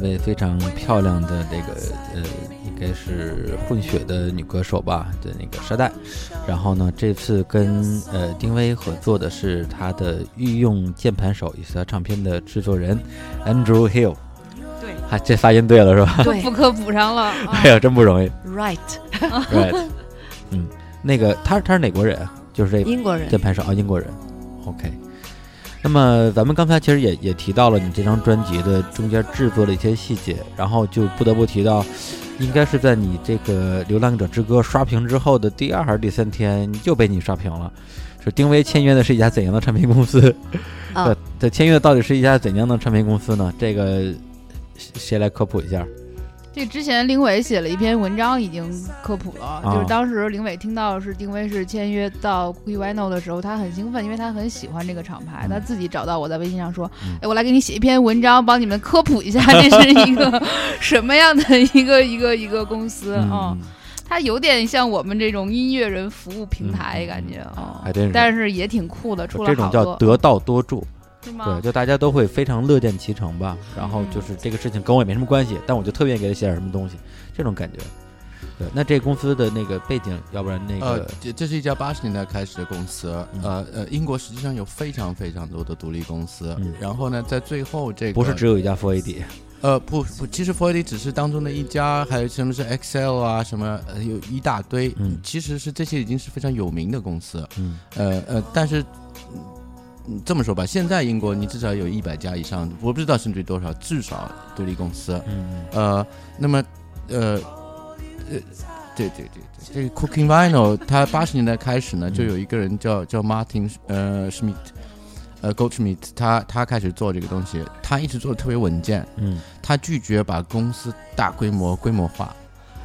位非常漂亮的这个呃，应该是混血的女歌手吧的那个沙袋。然后呢，这次跟呃丁薇合作的是她的御用键盘手，也是她唱片的制作人 Andrew Hill。对，还这发音对了是吧？对补课补上了。啊 哎呀，真不容易。，right，Right，嗯，那个他他是哪国人啊？就是这英国人键。盘手啊，英国人。OK，那么咱们刚才其实也也提到了你这张专辑的中间制作的一些细节，然后就不得不提到，应该是在你这个《流浪者之歌》刷屏之后的第二还是第三天，又被你刷屏了。是丁薇签约的是一家怎样的唱片公司？啊对，这签约到底是一家怎样的唱片公司呢？这个谁谁来科普一下？这之前林伟写了一篇文章，已经科普了。啊就是当时林伟听到是定威是签约到 Wino 的时候，他很兴奋，因为他很喜欢这个厂牌。嗯他自己找到我在微信上说：“嗯哎，我来给你写一篇文章，帮你们科普一下，这是一个 什么样的一个一个一个公司啊、嗯，它有点像我们这种音乐人服务平台，嗯感觉啊、还真是但是也挺酷的，出了这种叫。得道多助。是吗？对，就大家都会非常乐见其成吧。然后就是这个事情跟我也没什么关系，但我就特别给他写点什么东西，这种感觉。对，那这公司的那个背景，要不然那呃个，这这是一家八十年代开始的公司，呃呃，英国实际上有非常非常多的独立公司，嗯然后呢，在最后这个不是只有一家 o a d 呃不不，其实 o r d 只是当中的一家，还有什么是 Excel 啊，什么呃有一大堆，嗯其实是这些已经是非常有名的公司，嗯呃呃，但是。嗯这么说吧，现在英国你至少有一百家以上，我不知道甚至于多少，至少独立公司。嗯呃，那么呃呃，对对对对，这个 Cooking Vinyl 它八十年代开始呢，就有一个人叫叫 Martin 呃 Schmidt，呃 Goldschmidt，他他开始做这个东西，他一直做的特别稳健，嗯他拒绝把公司大规模规模化，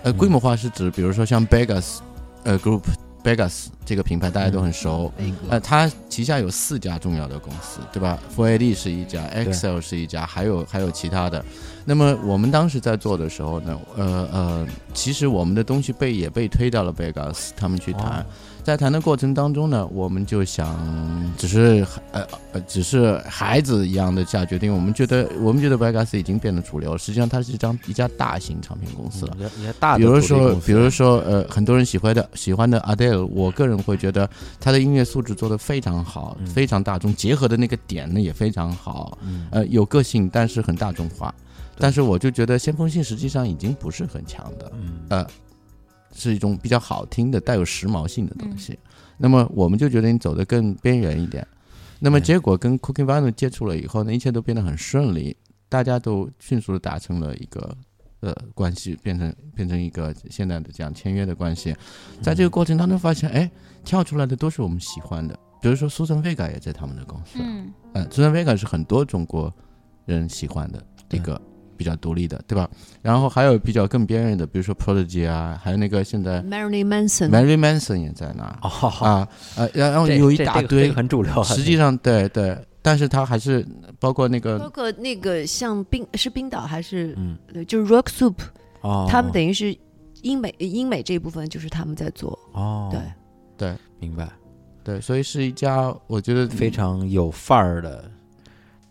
呃，嗯规模化是指比如说像 Begas，呃 Group Begas 这个品牌大家都很熟，嗯呃，它旗下有四家重要的公司，对吧？F o r AD 是一家，Excel 是一家，还有还有其他的。那么我们当时在做的时候呢，呃呃，其实我们的东西被也被推到了 Begas 他们去谈，哦在谈的过程当中呢，我们就想，只是呃呃，只是孩子一样的下决定。我们觉得，我们觉得 Vegas 已经变得主流，实际上它是一张一家大型唱片公司了。嗯，也也大的比如说比如说，呃，很多人喜欢的喜欢的 Adele，我个人会觉得他的音乐素质做得非常好，嗯非常大众，结合的那个点呢也非常好，嗯呃，有个性，但是很大众化。但是我就觉得先锋性实际上已经不是很强的，嗯呃，是一种比较好听的、带有时髦性的东西。那么我们就觉得你走得更边缘一点。那么嗯结果跟 Cooking Vinyl 接触了以后呢，一切都变得很顺利，大家都迅速的达成了一个呃关系，变成变成一个现在的这样签约的关系。在这个过程当中发现，哎，跳出来的都是我们喜欢的，比如说苏珊·维嘎也在他们的公司，嗯嗯，苏珊·维嘎是很多中国人喜欢的一个比较独立的，对吧？然后还有比较更边缘的，比如说 Prodigy 啊，还有那个现在 Marilyn Manson，Mary Manson 也在那哦，啊，呃，然后有一大堆这这个，很主流啊，实际上对对，但是他还是包括那个包个括那个像冰是冰岛还是？嗯。呃就是 Rock Soup，哦，他们等于是英美英美这一部分就是他们在做，哦，对，对。明白，对，所以是一家我觉得非常有范儿的。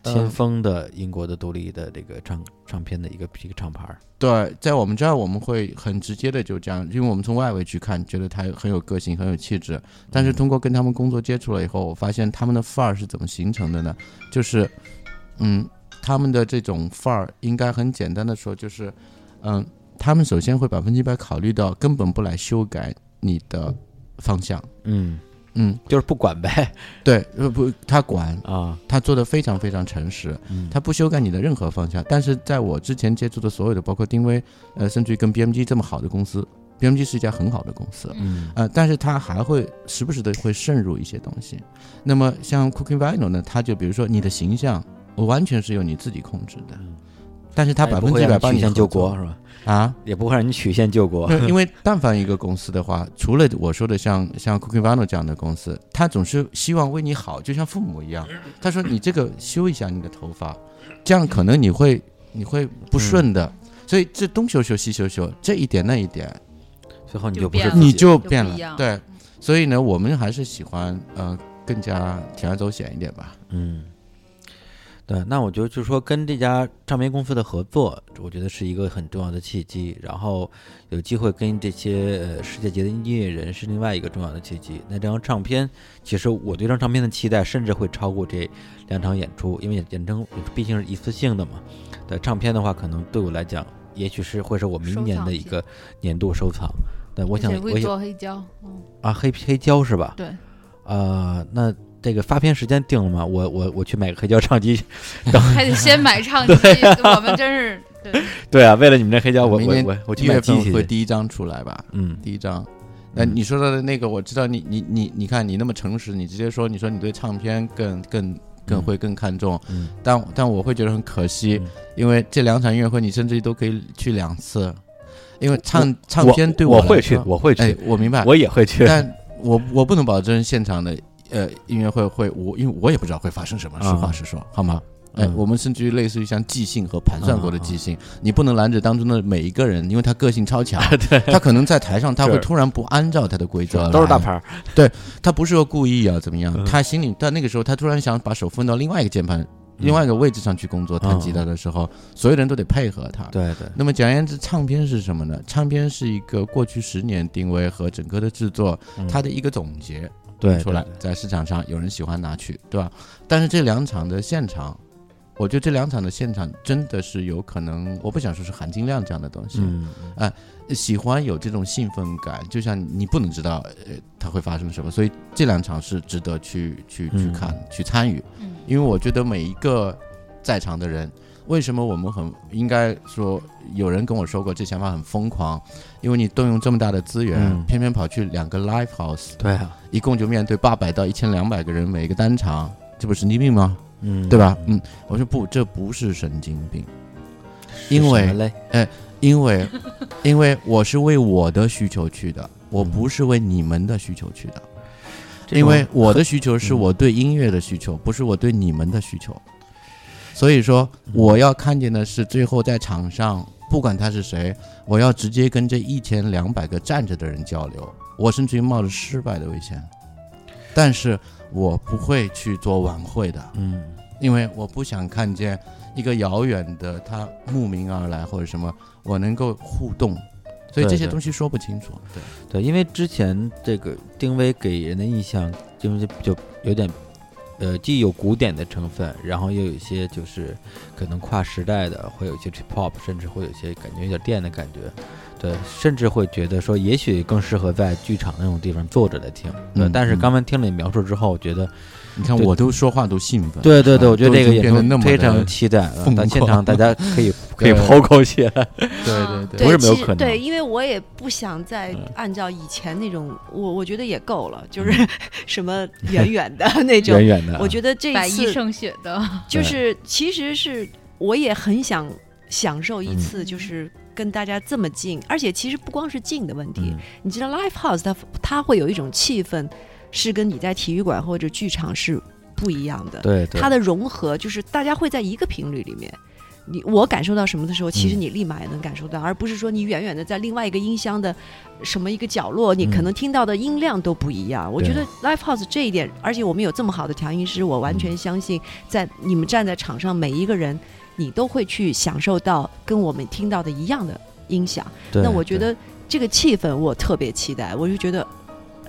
嗯先锋的英国的独立的这个唱唱片的一个一个厂牌儿，对，在我们这儿我们会很直接的就这样，因为我们从外围去看，觉得他很有个性，很有气质。但是通过跟他们工作接触了以后，我发现他们的范儿是怎么形成的呢？就是，嗯，他们的这种范儿应该很简单的说，就是，嗯，他们首先会百分之百考虑到根本不来修改你的方向，嗯，嗯，就是不管呗。对，呃不，他管，啊，他做的非常非常诚实，嗯，他不修改你的任何方向。但是在我之前接触的所有的，包括丁威，呃，甚至于跟 BMG 这么好的公司，BMG 是一家很好的公司，嗯。呃，但是他还会时不时的会渗入一些东西。那么像 Cooking Vinyl 呢，他就比如说你的形象，我完全是由你自己控制的，嗯。但是他百分之百帮你曲线救国是吧？啊。也不会让你曲线救国，因为但凡一个公司的话，除了我说的像像 Cooking Vinyl 这样的公司，他总是希望为你好，就像父母一样。他说你这个修一下你的头发，这样可能你会你会不顺的。所以这东修修西修修，这一点那一点，最后你就不是你就就变了。对，所以呢，我们还是喜欢呃更加铤而走险一点吧。嗯，对，那我觉得就是说跟这家唱片公司的合作，我觉得是一个很重要的契机。然后有机会跟这些呃世界级的音乐人是另外一个重要的契机。那这张唱片，其实我对这张唱片的期待甚至会超过这两场演出，因为演演出毕竟是一次性的嘛。对唱片的话，可能对我来讲，也许是会是我明年的一个年度收藏。对，我想我想做黑胶，嗯，啊，黑黑胶是吧？对，呃，那这个发片时间定了吗？我我我去买个黑胶唱机。还得先买唱机，我们真是对，对啊，为了你们这黑胶，我我我我去一月份买机器。会第一张出来吧？嗯，第一张。那嗯你说的那个，我知道你你你你看你那么诚实，你直接说，你说你对唱片更更更嗯会更看重，嗯但但我会觉得很可惜，嗯因为这两场音乐会你甚至于都可以去两次，因为唱唱片对来我会去，我会去，哎，我明白，我也会去。但我我不能保证现场的呃音乐会会我因为我也不知道会发生什么，啊实话实说，好吗？哎，嗯。我们甚至于类似于像即兴和盘算过的即兴，你不能拦着当中的每一个人，因为他个性超强，他可能在台上他会突然不按照他的规则来，都是大牌儿，他不是说故意啊怎么样，嗯。他心里但那个时候他突然想把手分到另外一个键盘、另外一个位置上去工作弹吉他的时候，所有人都得配合他。对对，那么简而言之，唱片是什么呢？唱片是一个过去十年定位和整个的制作嗯。它的一个总结对出来。对，在市场上有人喜欢拿去，对吧？但是这两场的现场，我觉得这两场的现场真的是有可能，我不想说是含金量这样的东西，嗯，喜欢有这种兴奋感，就像你不能知道呃它会发生什么，所以这两场是值得去去去嗯。看、去参与，嗯。因为我觉得每一个在场的人，为什么我们很应该说，有人跟我说过这想法很疯狂，因为你动用这么大的资源，嗯。偏偏跑去两个 live house，对啊，一共就面对八百到一千两百个人每个单场，这不神经病吗？嗯，对吧？嗯，我说不，这不是神经病，因为什么嘞？因为 因为我是为我的需求去的，我嗯不是为你们的需求去的，因为我的需求是嗯。我对音乐的需求，不是我对你们的需求。所以说，嗯。我要看见的是最后在场上，不管他是谁，我要直接跟这一千两百个站着的人交流，我甚至于冒着失败的危险，但是我不会去做晚会的。嗯因为我不想看见一个遥远的他慕名而来或者什么，我能够互动，所以这些东西说不清楚。对，对，因为之前这个丁薇给人的印象就是就有点，呃，既有古典的成分，然后又有一些就是可能跨时代的，会有一些 trip hop，甚至会有一些感觉有点电的感觉，对，甚至会觉得说也许更适合在剧场那种地方坐着来听，对。但是刚刚听了你描述之后，我觉得，你看我都说话都兴奋。对对对，啊我觉得这个演变得那么非常期待到现场大家可以 可以抛高起来，对对对不是没有其实可能对，因为我也不想再嗯按照以前那种，我我觉得也够了，就是 什么远远的那种远。远的啊，我觉得这一次依胜雪的，就是其实是我也很想享受一嗯次，就是跟大家这么近，而且其实不光是近的问题，嗯你知道 live house 它它会有一种气氛，是跟你在体育馆或者剧场是不一样的。对对，它的融合就是大家会在一个频率里面。你我感受到什么的时候，其实嗯你立马也能感受到，而不是说你远远的在另外一个音箱的什么一个角落，你可嗯能听到的音量都不一样。我觉得 live house 这一点，而且我们有这么好的调音师，我完嗯全相信，在你们站在场上每一个人，你都会去享受到跟我们听到的一样的音响。那我觉得这个气氛我特别期待，我就觉得。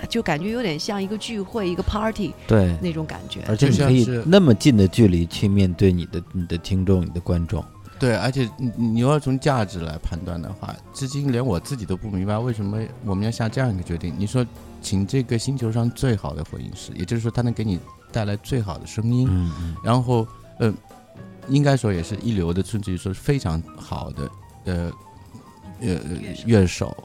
就感觉有点像一个聚会、一个 party 对那种感觉。而且你可以像是那么近的距离去面对你的你的听众、你的观众。对，而且你你要从价值来判断的话，至今连我自己都不明白为什么我们要下这样一个决定。你说，请这个星球上最好的混音师，也就是说，他能给你带来最好的声音，嗯嗯然后，呃、应该说也是一流的，甚至于说是非常好的，呃，呃，乐手，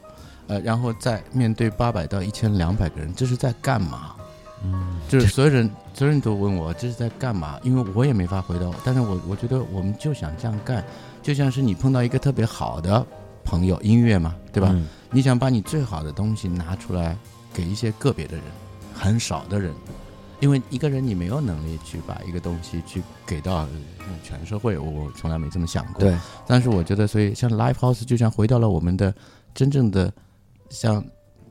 呃，然后再面对八百到一千两百个人，这是在干嘛？嗯，就是所有人，所有人都问我这是在干嘛，因为我也没法回答。但是我我觉得我们就想这样干，就像是你碰到一个特别好的朋友，音乐嘛，对吧？嗯你想把你最好的东西拿出来给一些个别的人，很少的人，因为一个人你没有能力去把一个东西去给到呃全社会，我我从来没这么想过。对，但是我觉得，所以像 live house 就像回到了我们的真正的，像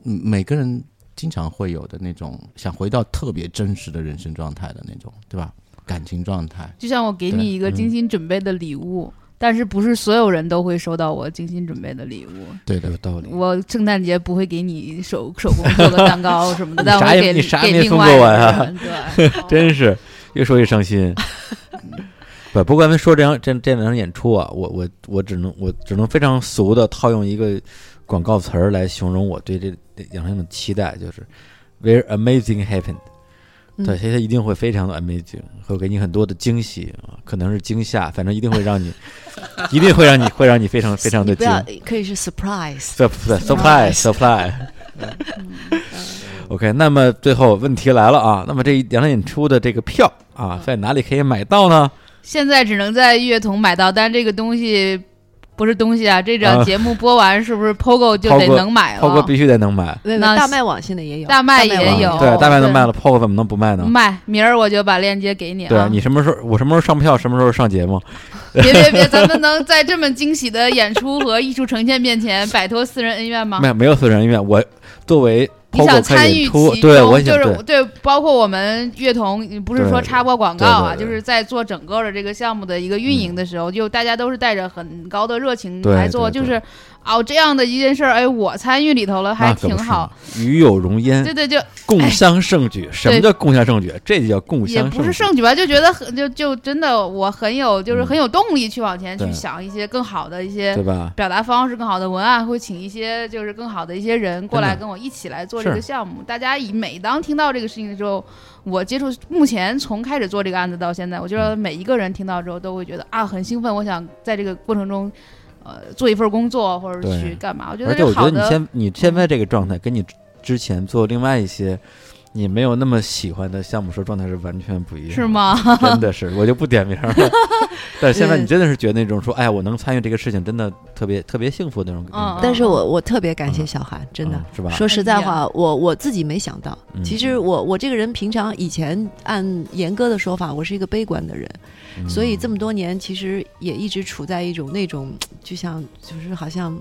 嗯每个人经常会有的那种想回到特别真实的人生状态的那种，对吧？感情状态。就像我给你一个嗯精心准备的礼物，但是不是所有人都会收到我精心准备的礼物。对的有，道理。我圣诞节不会给你手手工做个蛋糕 什么的，你啥也但我会给你啥也没给另外送过我呀一个人 对，真是越说越伤心。不，不过咱们说这场这这两场演出啊，我我我只能我只能非常俗的套用一个广告词儿来形容我对这这两场的期待，就是 “very amazing happened” 对，它一定会非常的 amazing，会给你很多的惊喜啊，可能是惊吓，反正一定会让你，一定会让你会让你非常非常的惊可以是 surprise。surprise surprise surprise。OK，那么最后问题来了啊，那么这一两场演出的这个票啊，在哪里可以买到呢？现在只能在乐童买到，但这个东西不是东西啊，这啊档节目播完是不是 POGO 就得 POGO 能买了？炮哥必须得能买，那大麦网现在也有，大麦麦也有对，大麦能卖了，POGO 怎么能不卖呢？卖，明儿我就把链接给你啊。对你什么时候我什么时候上票，什么时候上节目？别别别，咱们能在这么惊喜的演出和艺术呈现面前摆脱私人恩怨吗 没？有没有私人恩怨，我作为你想参与其对，我中，想就是对，包括我们乐童，不是说插播广告啊，就是在做整个的这个项目的一个运营的时候，就大家都是带着很高的热情来做，对就是哦这样的一件事儿，哎，我参与里头了，还挺好嘛。，与有荣焉对，对，就共襄盛举。什么叫共襄盛举？这就叫共襄也不是盛盛举吧，就觉得很就就真的我很有就是嗯很有动力去往前去想一些更好的一些对吧？表达方式、更好的文案，会请一些就是更好的一些人过来跟我一起来做这个项目。大家以每当听到这个事情的时候，我接触目前从开始做这个案子到现在，我觉得每一个人听到之后都会觉得啊很兴奋，我想在这个过程中。呃，做一份工作或者去干嘛？我觉得而且我觉得你现你现在这个状态，跟你之之前做另外一些你没有那么喜欢的项目时候状态是完全不一样，是？吗？真的是，我就不点名了。但是现在你真的是觉得那种说，哎，我能参与这个事情，真的特别特别幸福那种感觉。嗯但是我我特别感谢小韩，真的嗯。是吧？说实在哎话，我我自己没想到，嗯其实我我这个人平常以前按严哥的说法，我是一个悲观的人，嗯所以这么多年其实也一直处在一种那种就像就是好像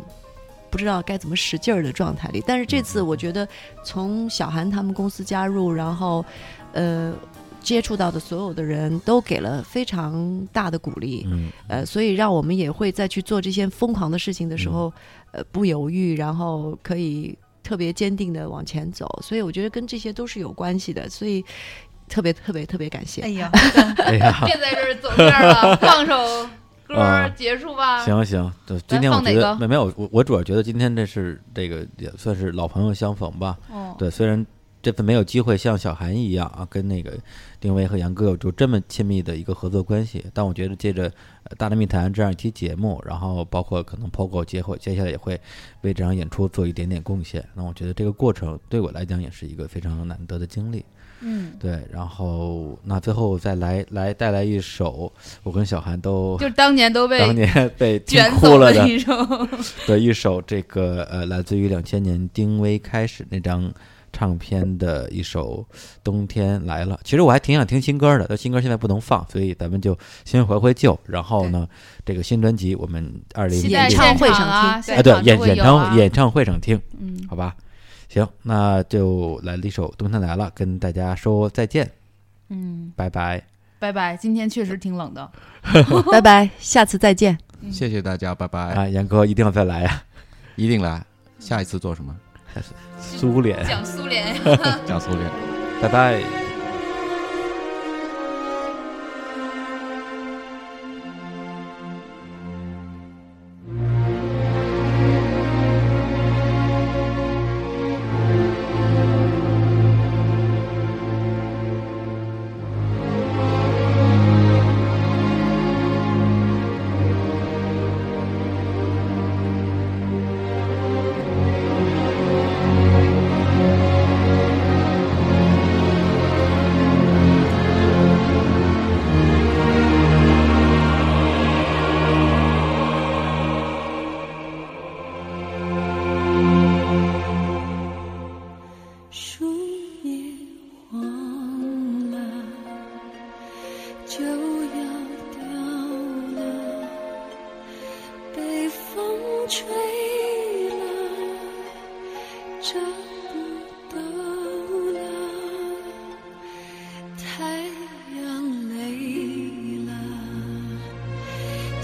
不知道该怎么使劲儿的状态里。但是这嗯次我觉得从小韩他们公司加入，然后呃接触到的所有的人都给了非常大的鼓励，嗯，呃，所以让我们也会在去做这些疯狂的事情的时候，嗯呃，不犹豫，然后可以特别坚定的往前走。所以我觉得跟这些都是有关系的，所以特别特别特别感谢。哎呀，哎呀，别在这儿走这儿了，放首歌啊结束吧。行行，对，今天我觉得没没有，我我主要觉得今天这是这个也算是老朋友相逢吧。哦，对，虽然这次没有机会像小韩一样啊，跟那个丁薇和杨哥有就这么亲密的一个合作关系，但我觉得借着呃《大内密谈》这样一期节目，然后包括可能 POGO 接会接下来也会为这场演出做一点点贡献，那我觉得这个过程对我来讲也是一个非常难得的经历。嗯，对，然后那最后再来来带来一首我跟小韩都就当年都被当年 被听卷哭了的一首。的一首这个呃，来自于两千年丁薇开始那张唱片的一首《冬天来了》。其实我还挺想听新歌的，但新歌现在不能放，所以咱们就先回回旧。然后呢，这个新专辑我们二零期待演唱会上听啊，对演演唱演唱会上听，嗯，好吧？行，那就来了一首《冬天来了》，跟大家说再见，嗯，拜拜。拜拜。今天确实挺冷的。拜拜，下次再见。谢谢大家，拜拜，啊，严哥一定要再来呀、一定来。下一次做什么？苏联，讲苏联。讲苏联。拜拜。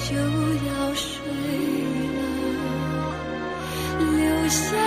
就要睡了，留下。